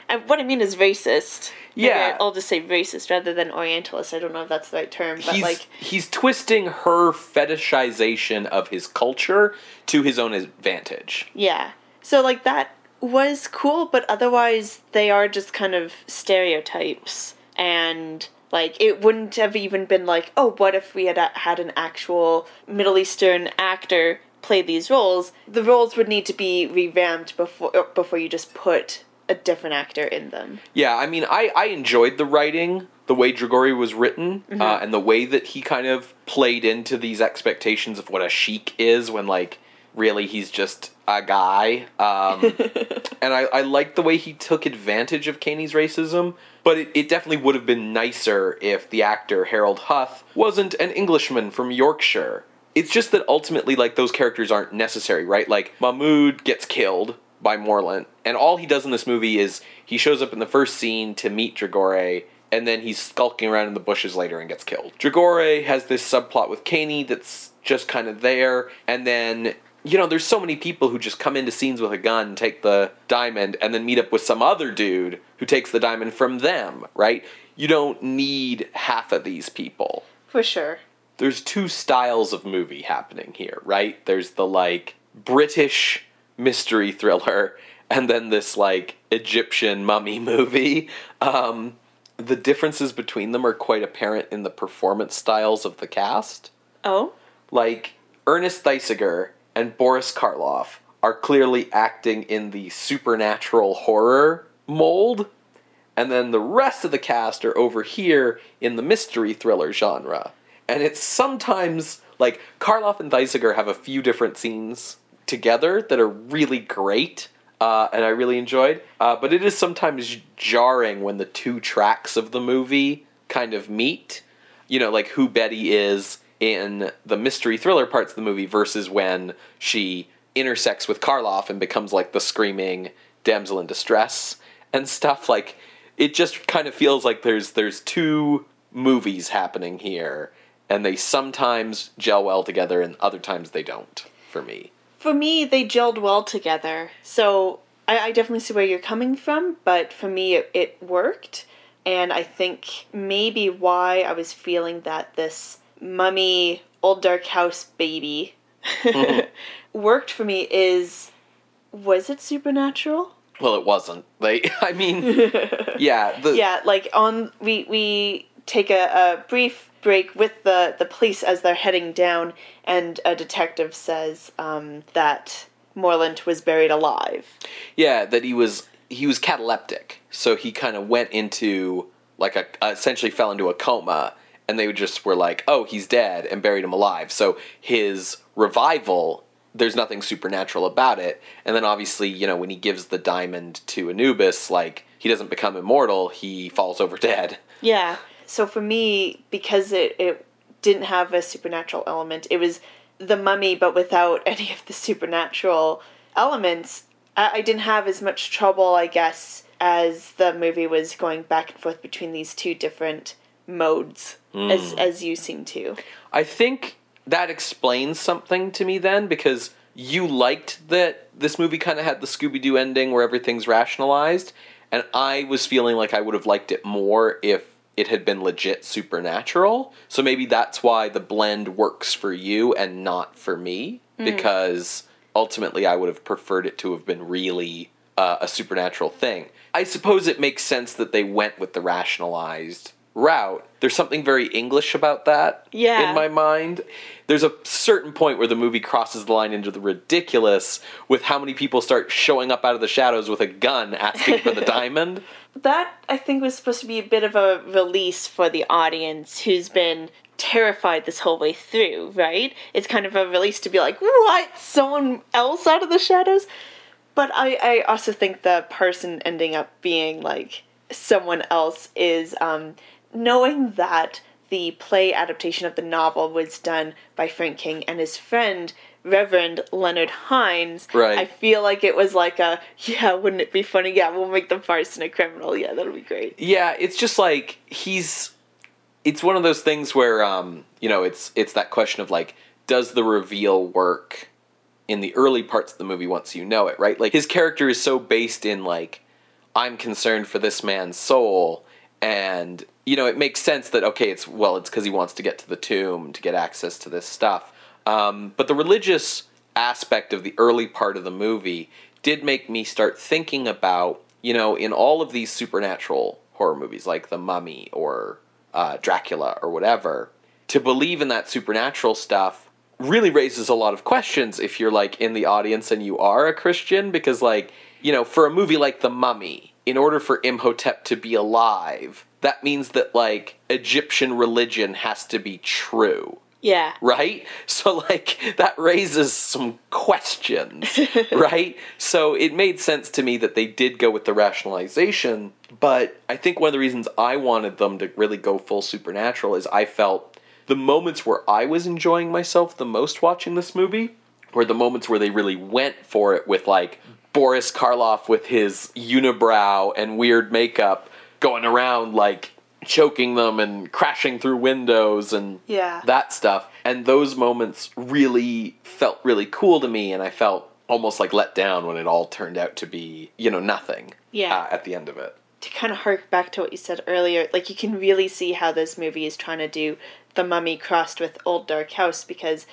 I, what i mean is racist Yeah. i'll just say racist rather than orientalist i don't know if that's the right term but he's like he's twisting her fetishization of his culture to his own advantage. Yeah. So like that was cool, but otherwise they are just kind of stereotypes and like it wouldn't have even been like, oh, what if we had a- had an actual Middle Eastern actor play these roles? The roles would need to be revamped before before you just put a different actor in them. Yeah, I mean, I, I enjoyed the writing, the way Dragore was written, uh, and the way that he kind of played into these expectations of what a sheik is when, like, really he's just a guy. Um, [LAUGHS] and I, I liked the way he took advantage of Kaney's racism, but it, it definitely would have been nicer if the actor, Harold Huth, wasn't an Englishman from Yorkshire. It's just that ultimately, like, those characters aren't necessary, right? Like, Mahmood gets killed by Morlant, and all he does in this movie is he shows up in the first scene to meet Dragore, and then he's skulking around in the bushes later and gets killed. Dragore has this subplot with Kaney that's just kind of there, and then you know, there's so many people who just come into scenes with a gun, take the diamond, and then meet up with some other dude who takes the diamond from them, right? You don't need half of these people For sure. there's two styles of movie happening here, right? There's the like British mystery thriller and then this like Egyptian mummy [LAUGHS] movie. Um, the differences between them are quite apparent in the performance styles of the cast. Oh? Like Ernest Thesiger and Boris Karloff are clearly acting in the supernatural horror mold, and then the rest of the cast are over here in the mystery thriller genre. And it's sometimes like Karloff and Thesiger have a few different scenes together that are really great. Uh, and I really enjoyed. Uh, but it is sometimes jarring when the two tracks of the movie kind of meet. You know, like who Betty is in the mystery thriller parts of the movie versus when she intersects with Karloff and becomes like the screaming damsel in distress and stuff like it just kind of feels like there's there's two movies happening here and they sometimes gel well together and other times they don't for me For me, they gelled well together. So I, I definitely see where you're coming from, but for me, it, it worked. And I think maybe why I was feeling that this mummy, old dark house baby [LAUGHS] worked for me is was it supernatural? well it wasn't they [LAUGHS] i mean [LAUGHS] yeah the, yeah, like on we we take a, a brief break with the the police as they're heading down, and a detective says um, that Morlant was buried alive. Yeah, that he was he was cataleptic, so he kind of went into like a essentially fell into a coma, and they just were like, "Oh, he's dead," and buried him alive. So his revival, there's nothing supernatural about it. And then obviously, you know, when he gives the diamond to Anubis, like he doesn't become immortal, he falls over dead. Yeah. So for me, because it it didn't have a supernatural element, it was the mummy, but without [LAUGHS] any of the supernatural elements. I, I didn't have as much trouble, I guess, as the movie was going back and forth between these two different modes, as as you seem to. I think that explains something to me then because you liked that this movie kind of had the Scooby Doo ending where everything's rationalized, and I was feeling like I would have liked it more if it had been legit supernatural. So maybe that's why the blend works for you and not for me because ultimately I would have preferred it to have been really uh, a supernatural thing. I suppose it makes sense that they went with the rationalized route. There's something very English about that Yeah. in my mind. There's a certain point where the movie crosses the line into the ridiculous with how many people start showing up out of the shadows with a gun asking for the [LAUGHS] diamond. That I think was supposed to be a bit of a release for the audience who's been terrified this whole way through, right? It's kind of a release to be like, what? Someone else out of the shadows? But I, I also think the person ending up being like someone else is um, knowing that the play adaptation of the novel was done by Frank King and his friend Reverend Leonard Hines. Right. I feel like it was like a yeah, wouldn't it be funny? Yeah, we'll make the person a criminal. Yeah, that'll be great. Yeah, it's just like he's it's one of those things where um, you know, it's it's that question of like does the reveal work in the early parts of the movie once you know it, right? Like his character is so based in like I'm concerned for this man's soul and you know, it makes sense that okay, it's well, it's cuz he wants to get to the tomb to get access to this stuff. Um, but the religious aspect of the early part of the movie did make me start thinking about, you know, in all of these supernatural horror movies like The Mummy or uh, Dracula or whatever, to believe in that supernatural stuff really raises a lot of questions if you're like in the audience and you are a Christian because like, you know, for a movie like The Mummy, in order for Imhotep to be alive, that means that like Egyptian religion has to be true Yeah. right? [LAUGHS] So like that raises some questions, [LAUGHS] right? So it made sense to me that they did go with the rationalization, but I think one of the reasons I wanted them to really go full supernatural is I felt the moments where I was enjoying myself the most watching this movie were the moments where they really went for it with like Boris Karloff with his unibrow and weird makeup going around like choking them and crashing through windows and Yeah. that stuff. And those moments really felt really cool to me, and I felt almost like let down when it all turned out to be, you know, nothing. Yeah. uh, at the end of it. to kind of hark back to what you said earlier, like you can really see how this movie is trying to do the mummy crossed with Old Dark House because,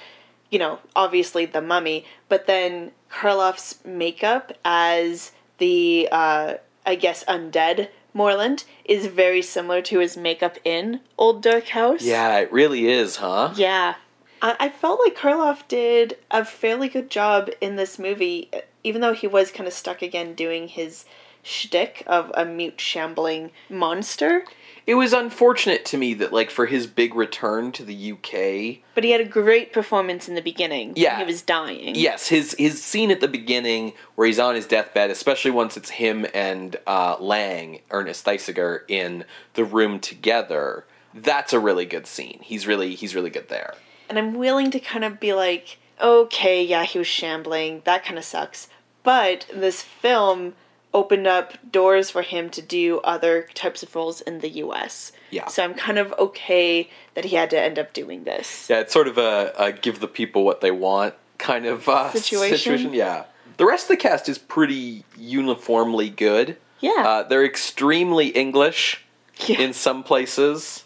you know, obviously the mummy, but then Karloff's makeup as the, uh, I guess, undead Morlant is very similar to his makeup in Old Dark House. Yeah, it really is, huh? Yeah. I, I felt like Karloff did a fairly good job in this movie, even though he was kind of stuck again doing his shtick of a mute shambling monster. It was unfortunate to me that, like, for his big return to the UK, But he had a great performance in the beginning. Yeah. He was dying. Yes, his his scene at the beginning where he's on his deathbed, especially once it's him and uh, Laing, Ernest Thesiger, in the room together. That's a really good scene. He's really he's really good there. and I'm willing to kind of be like, okay, yeah, he was shambling. That kind of sucks. But this film opened up doors for him to do other types of roles in the US. Yeah. So I'm kind of okay that he had to end up doing this. Yeah, it's sort of a, a give the people what they want kind of uh, [LAUGHS] Situation? Yeah. The rest of the cast is pretty uniformly good. Yeah. Uh, they're extremely English [LAUGHS] Yeah. in some places.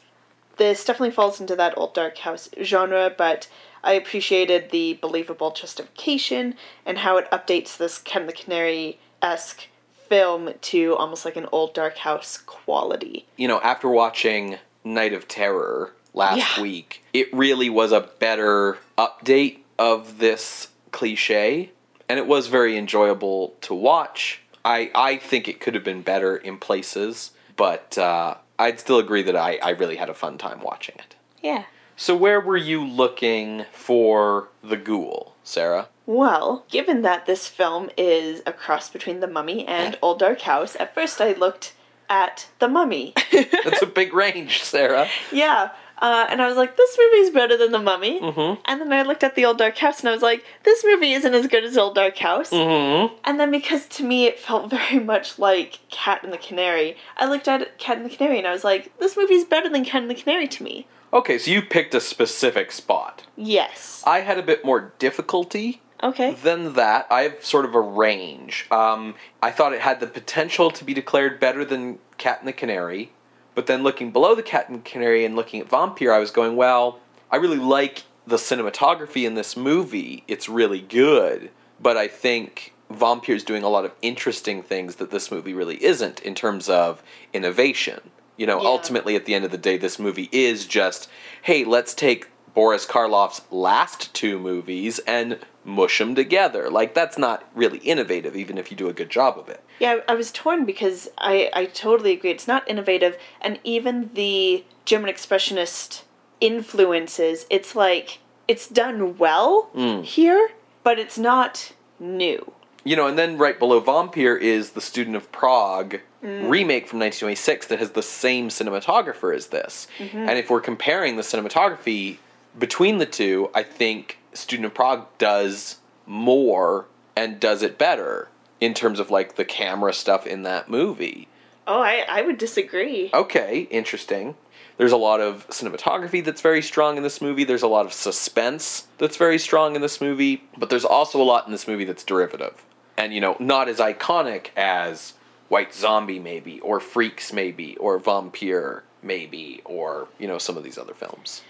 this definitely falls into that old dark house genre, but I appreciated the believable justification and how it updates this Ken the Canary esque film to almost like an old dark house quality. You know, after watching Night of Terror last Yeah. week, it really was a better update of this cliche, and it was very enjoyable to watch. I, I think it could have been better in places, but uh, I'd still agree that I, I really had a fun time watching it. Yeah. So, where were you looking for the ghoul, Sarah? Well, given that this film is a cross between The Mummy and Old Dark House, at first I looked at The Mummy. [LAUGHS] That's a big range, Sarah. yeah. Uh, and I was like, this movie's better than The Mummy. Mhm. And then I looked at The Old Dark House and I was like, this movie isn't as good as Old Dark House. Mm-hmm. And then because to me it felt [LAUGHS] very much like Cat and the Canary, I looked at Cat and the Canary and I was like, this movie's better than Cat and the Canary to me. Okay, so you picked a specific spot. Yes. I had a bit more difficulty Okay. than that. I have sort of a range. Um, I thought it had the potential to be declared better than Cat and the Canary, but then looking below the Cat and the Canary and looking at Vampire, I was going, well, I really like the cinematography in this movie. It's really good, but I think Vampire's doing a lot of interesting things that this movie really isn't in terms of innovation. You know, Yeah. ultimately, at the end of the day, this movie is just, hey, let's take Boris Karloff's last two movies and mush them together. Like, that's not really innovative, even if you do a good job of it. Yeah, I was torn because I, I totally agree. It's not innovative, and even the German Expressionist influences, it's like, it's done well Mm. here, but it's not new. You know, and then right below Vampire is The Student of Prague remake from 1926 that has the same cinematographer as this. And if we're comparing the cinematography between the two, I think Student of Prague does more and does it better in terms of like the camera stuff in that movie. Oh, I, I would disagree. Okay, interesting. There's a lot of cinematography that's very strong in this movie. There's a lot of suspense that's very strong in this movie, but there's also a lot in this movie that's derivative. And you know, not as iconic as White Zombie maybe or Freaks maybe or Vampire maybe or, you know, some of these other films.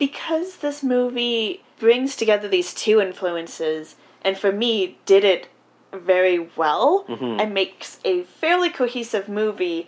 Because this movie brings together these two influences and for me did it very well mm-hmm. and makes a fairly cohesive movie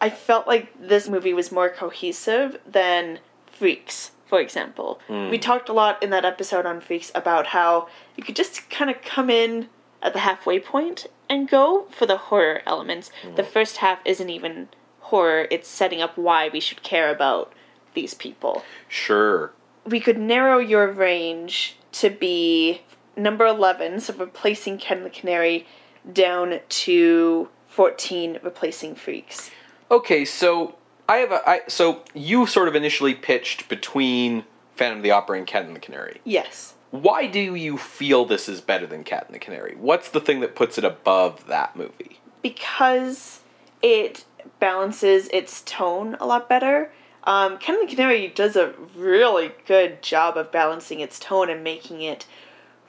i felt like this movie was more cohesive than freaks for example. Mm. We talked a lot in that episode on freaks about how you could just kind of come in at the halfway point and go for the horror elements. The mm. first half isn't even horror it's setting up why we should care about these people Sure. we could narrow your range to be number 11, so replacing Ken the Canary, down to 14, replacing Freaks. Okay, so I have a I so you sort of initially pitched between Phantom of the Opera and Cat and the Canary. Yes. Why do you feel this is better than Cat and the Canary? What's the thing that puts it above that movie? Because it balances its tone a lot better. Um, Canary does a really good job of balancing its tone and making it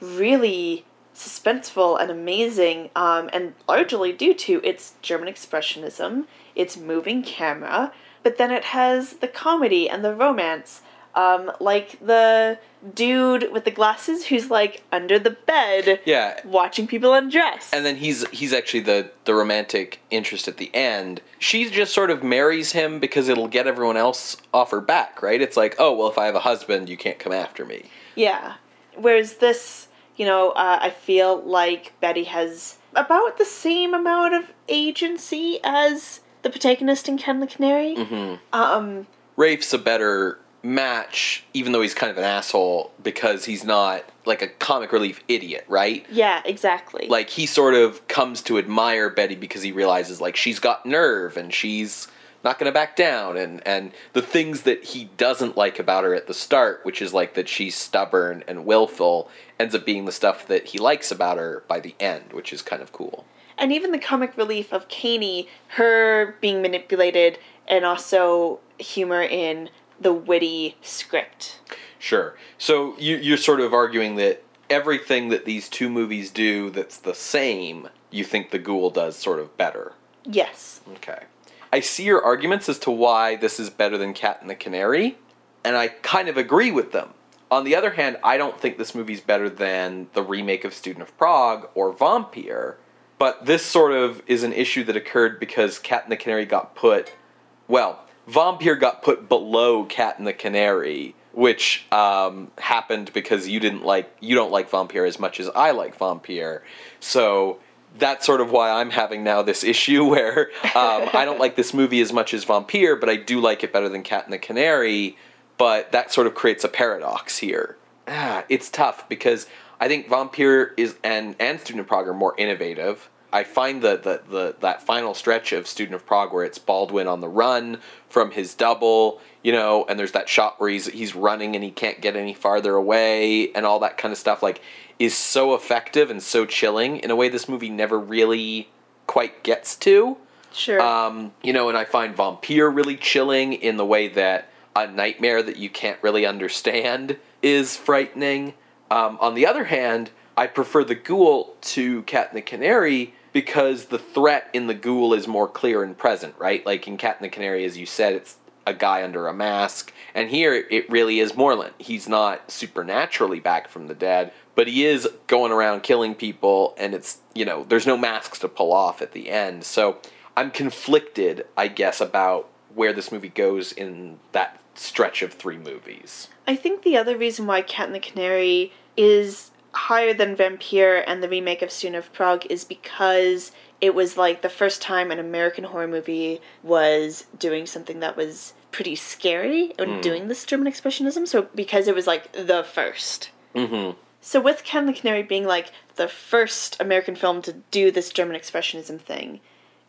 really suspenseful and amazing, um, and largely due to its German expressionism, its moving camera, but then it has the comedy and the romance. Um, like the dude with the glasses who's like under the bed Yeah. watching people undress. And then he's he's actually the the romantic interest at the end. She just sort of marries him because it'll get everyone else off her back, right? It's like, oh well, if I have a husband, you can't come after me. Yeah. Whereas this, you know, uh, I feel like Betty has about the same amount of agency as the protagonist in Ken the Canary. Mm-hmm. Um, Rafe's a better match, even though he's kind of an asshole because he's not like a comic relief idiot, right? yeah, exactly. Like he sort of comes to admire Betty because he realizes like she's got nerve and she's not going to back down and and the things that he doesn't like about her at the start which is like that she's stubborn and willful ends up being the stuff that he likes about her by the end which is kind of cool and even the comic relief of Kaney, her being manipulated, and also humor in the witty script. Sure. So you, you're sort of arguing that everything that these two movies do that's the same, you think the Ghoul does sort of better. Yes. Okay. I see your arguments as to why this is better than Cat and the Canary, and I kind of agree with them. On the other hand, I don't think this movie's better than the remake of Student of Prague or Vampire, but this sort of is an issue that occurred because Cat and the Canary got put, well, Vampire got put below Cat and the Canary, which um, happened because you didn't like you don't like Vampire as much as I like Vampire, so that's sort of why I'm having now this issue [LAUGHS] where um, I don't like this movie as much as Vampire, but I do like it better than Cat and the Canary. But that sort of creates a paradox here. Ah, it's tough because I think Vampire is and and Student Prague are more innovative. I find that the, the that final stretch of Student of Prague where it's Baldwin on the run from his double, you know, and there's that shot where he's he's running and he can't get any farther away and all that kind of stuff like is so effective and so chilling in a way this movie never really quite gets to. Sure. Um, you know, and I find Vampire really chilling in the way that a nightmare that you can't really understand is frightening. Um, on the other hand, I prefer the ghoul to Cat and the Canary because the threat in the ghoul is more clear and present, right? Like in Cat and the Canary, as you said, it's a guy under a mask, and here it really is Morlant. He's not supernaturally back from the dead, but he is going around killing people, and it's you know there's no masks to pull off at the end. So I'm conflicted, I guess, about where this movie goes in that stretch of three movies. I think the other reason why Cat and the Canary is higher than Vampire and the remake of Student of Prague is because it was like the first time an American horror movie was doing something that was pretty scary and mm. doing this German expressionism. So because it was like the 1st mm-hmm. So with and the Canary being like the first American film to do this German expressionism thing,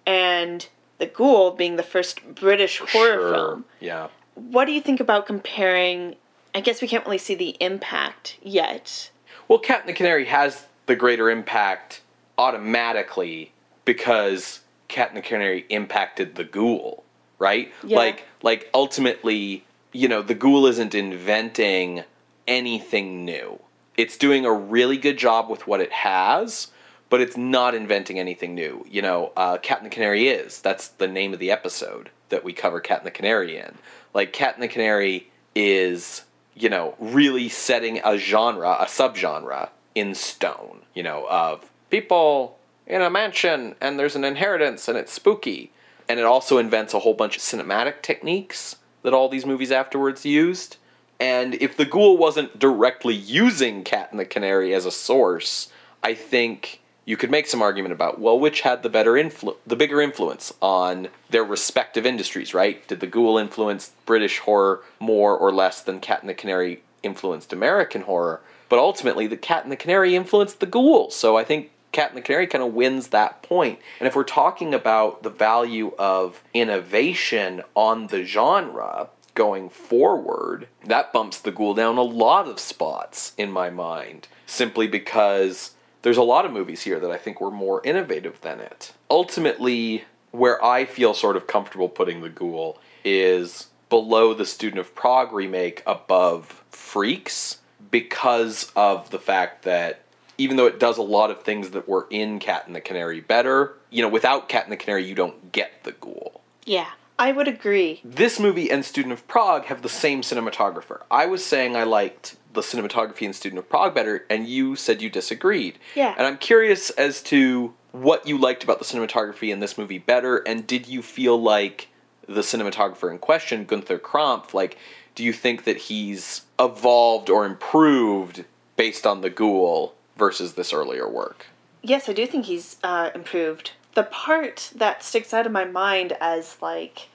and The Ghoul being the first British horror sure. film. Yeah. What do you think about comparing? I guess we can't really see the impact yet well, the Canary has the greater impact automatically because the Canary impacted the ghoul, right? Yeah. Like like ultimately, you know, the ghoul isn't inventing anything new. It's doing a really good job with what it has, but it's not inventing anything new. You know, uh, the Canary is. That's the name of the episode that we cover Cat and the Canary in. Like Cat and the Canary is you know, really setting a genre, a subgenre in stone, you know, of people in a mansion and there's an inheritance and it's spooky. And it also invents a whole bunch of cinematic techniques that all these movies afterwards used. And if the ghoul wasn't directly using Cat and the Canary as a source, I think you could make some argument about well, which had the better influ- the bigger influence on their respective industries, right? Did the Ghoul influence British horror more or less than Cat and the Canary influenced American horror? But ultimately, the Cat and the Canary influenced the Ghoul. So I think Cat and the Canary kind of wins that point. And if we're talking about the value of innovation on the genre going forward, that bumps the Ghoul down a lot of spots in my mind, simply because there's a lot of movies here that I think were more innovative than it. Ultimately, where I feel sort of comfortable putting The Ghoul is below the Student of Prague remake, above Freaks, because of the fact that even though it does a lot of things that were in Cat and the Canary better, you know, without Cat and the Canary, you don't get The Ghoul. Yeah. I would agree. This movie and Student of Prague have the same cinematographer. I was saying I liked the cinematography in Student of Prague better, and you said you disagreed. Yeah. And I'm curious as to what you liked about the cinematography in this movie better, and did you feel like the cinematographer in question, Gunther Krampf, like, do you think that he's evolved or improved based on The Ghoul versus this earlier work? Yes, I do think he's uh, improved the part that sticks out of my mind as like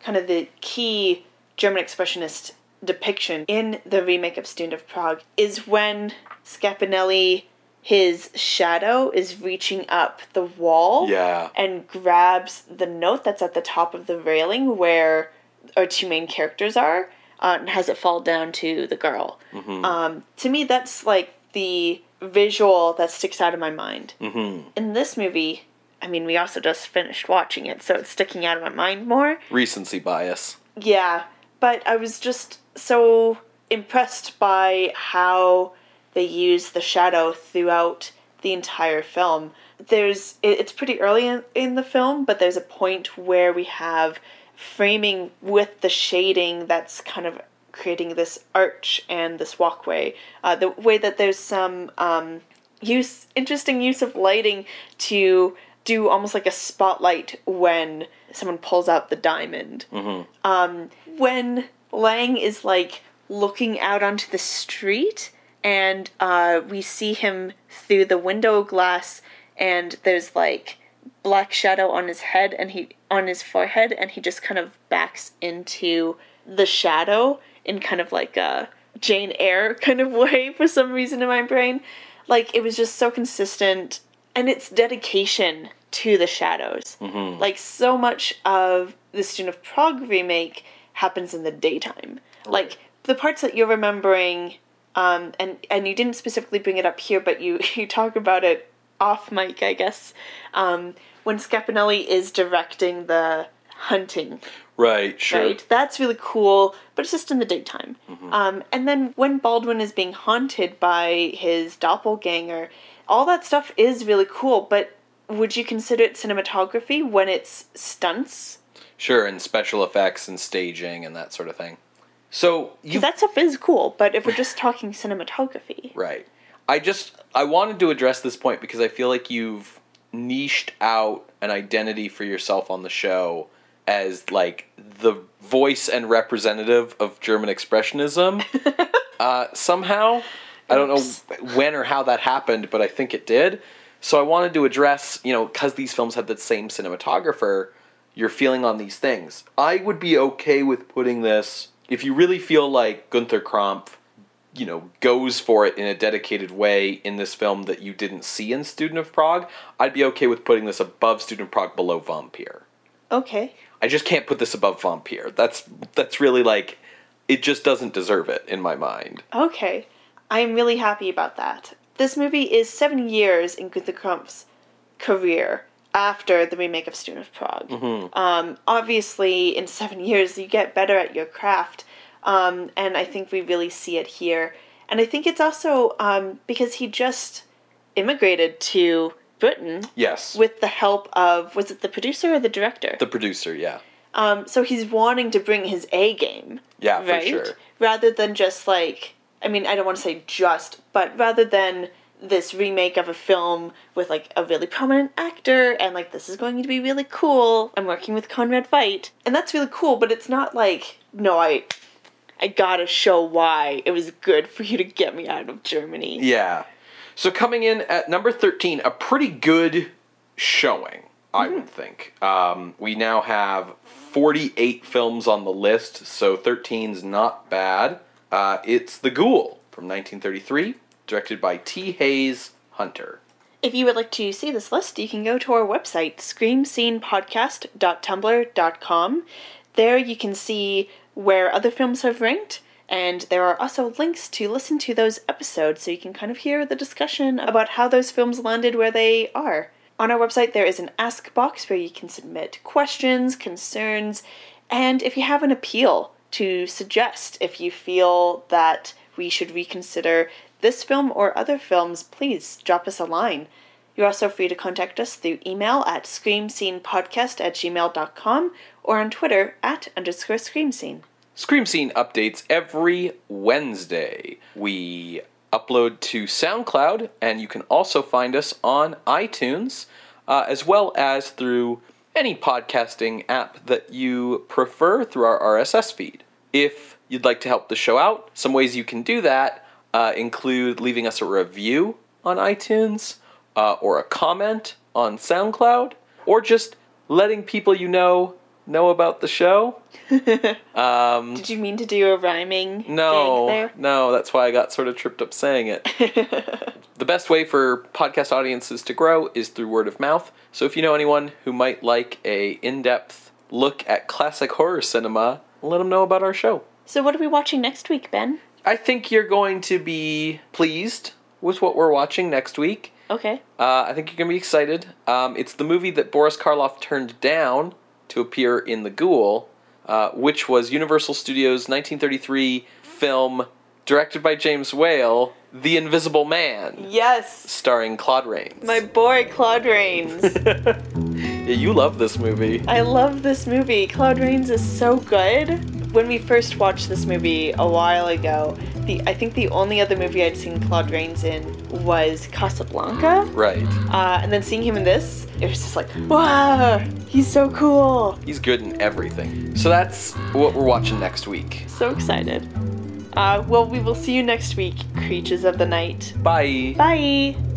kind of the key German expressionist depiction in the remake of Student of Prague is when Scapinelli his shadow is reaching up the wall Yeah. and grabs the note that's at the top of the railing where our two main characters are uh, and has it fall down to the girl. Um, to me, that's like the visual that sticks out of my mind. Mm-hmm. In this movie, I mean, we also just finished watching it, so it's sticking out of my mind more. Recency bias. Yeah, but I was just so impressed by how they use the shadow throughout the entire film. There's it's pretty early in, in the film, but there's a point where we have framing with the shading that's kind of creating this arch and this walkway. Uh, the way that there's some um, use interesting use of lighting to do almost like a spotlight when someone pulls out the diamond um, when Laing is like looking out onto the street and uh, we see him through the window glass and there's like black shadow on his head and he on his forehead and he just kind of backs into the shadow in kind of like a Jane Eyre kind of [LAUGHS] way for some reason in my brain. Like it was just so consistent and its dedication to the shadows. Like so much of the Student of Prague remake happens in the daytime. Like the parts that you're remembering, um, and and you didn't specifically bring it up here, but you [LAUGHS] you talk about it off mic, I guess. Um, when Scapinelli is directing the hunting, Right, sure. right? That's really cool, but it's just in the daytime. Um, and then when Baldwin is being haunted by his doppelganger, all that stuff is really cool, but would you consider it cinematography when it's stunts? Sure, and special effects and staging and that sort of thing. So you that stuff is cool, but if we're just talking cinematography. Right. I just I wanted to address this point because I feel like you've niched out an identity for yourself on the show as like the voice and representative of German expressionism. [LAUGHS] uh, somehow, I don't know when or how that happened, but I think it did. So I wanted to address, you know, because these films had the same cinematographer, your feeling on these things. I would be okay with putting this if you really feel like Gunther Krampf you know goes for it in a dedicated way in this film that you didn't see in Student of Prague, I'd be okay with putting this above Student of Prague, below Vampire. Okay. I just can't put this above Vampire. That's that's really like it just doesn't deserve it in my mind. Okay. I'm really happy about that. This movie is seven years in Gunther Krampf's career after the remake of Student of Prague. Um, obviously, in seven years, you get better at your craft, um, and I think we really see it here. And I think it's also um, because he just immigrated to Britain Yes. with the help of was it the producer or the director? the producer, yeah. Um, so he's wanting to bring his A game Yeah, for sure. Rather than just like, I mean, I don't want to say just, but rather than this remake of a film with like a really prominent actor and like this is going to be really cool. I'm working with Conrad Veidt, and that's really cool, but it's not like no, I, I gotta show why it was good for you to get me out of Germany. Yeah. So coming in at number 13, a pretty good showing, I would think. Um, we now have 48 films on the list, so 13's not bad. Uh, it's The Ghoul from 1933, directed by T. Hayes Hunter. If you would like to see this list, you can go to our website, screamscenepodcast.tumblr.com. There you can see where other films have ranked, and there are also links to listen to those episodes so you can kind of hear the discussion about how those films landed where they are. On our website, there is an ask box where you can submit questions, concerns, and if you have an appeal to suggest, if you feel that we should reconsider this film or other films, please drop us a line. You're also free to contact us through email at screamscenepodcast at gmail.com or on Twitter at underscore screamscene. Scream Scene updates every Wednesday. We upload to SoundCloud, and you can also find us on iTunes, uh, as well as through any podcasting app that you prefer through our RSS feed. If you'd like to help the show out, some ways you can do that uh, include leaving us a review on iTunes, uh, or a comment on SoundCloud, or just letting people you know know about the show. [LAUGHS] Um, Did you mean to do a rhyming no, no, that's why I got sort of tripped up saying it. [LAUGHS] The best way for podcast audiences to grow is through word of mouth. So if you know anyone who might like a in-depth look at classic horror cinema, let them know about our show. so what are we watching next week, Ben? I think you're going to be pleased with what we're watching next week. Okay. Uh, I think you're going to be excited. Um, it's the movie that Boris Karloff turned down to appear in The Ghoul, uh, which was Universal Studios' 1933 film directed by James Whale, The Invisible Man, Yes. starring Claude Rains. My boy Claude Rains. [LAUGHS] yeah, you love this movie. I love this movie. Claude Rains is so good. When we first watched this movie a while ago, the I think the only other movie I'd seen Claude Rains in was Casablanca. Right. Uh, and then seeing him in this, it was just like, wow, he's so cool. He's good in everything. So that's what we're watching next week. So excited. Uh, well, we will see you next week, creatures of the night. Bye. Bye.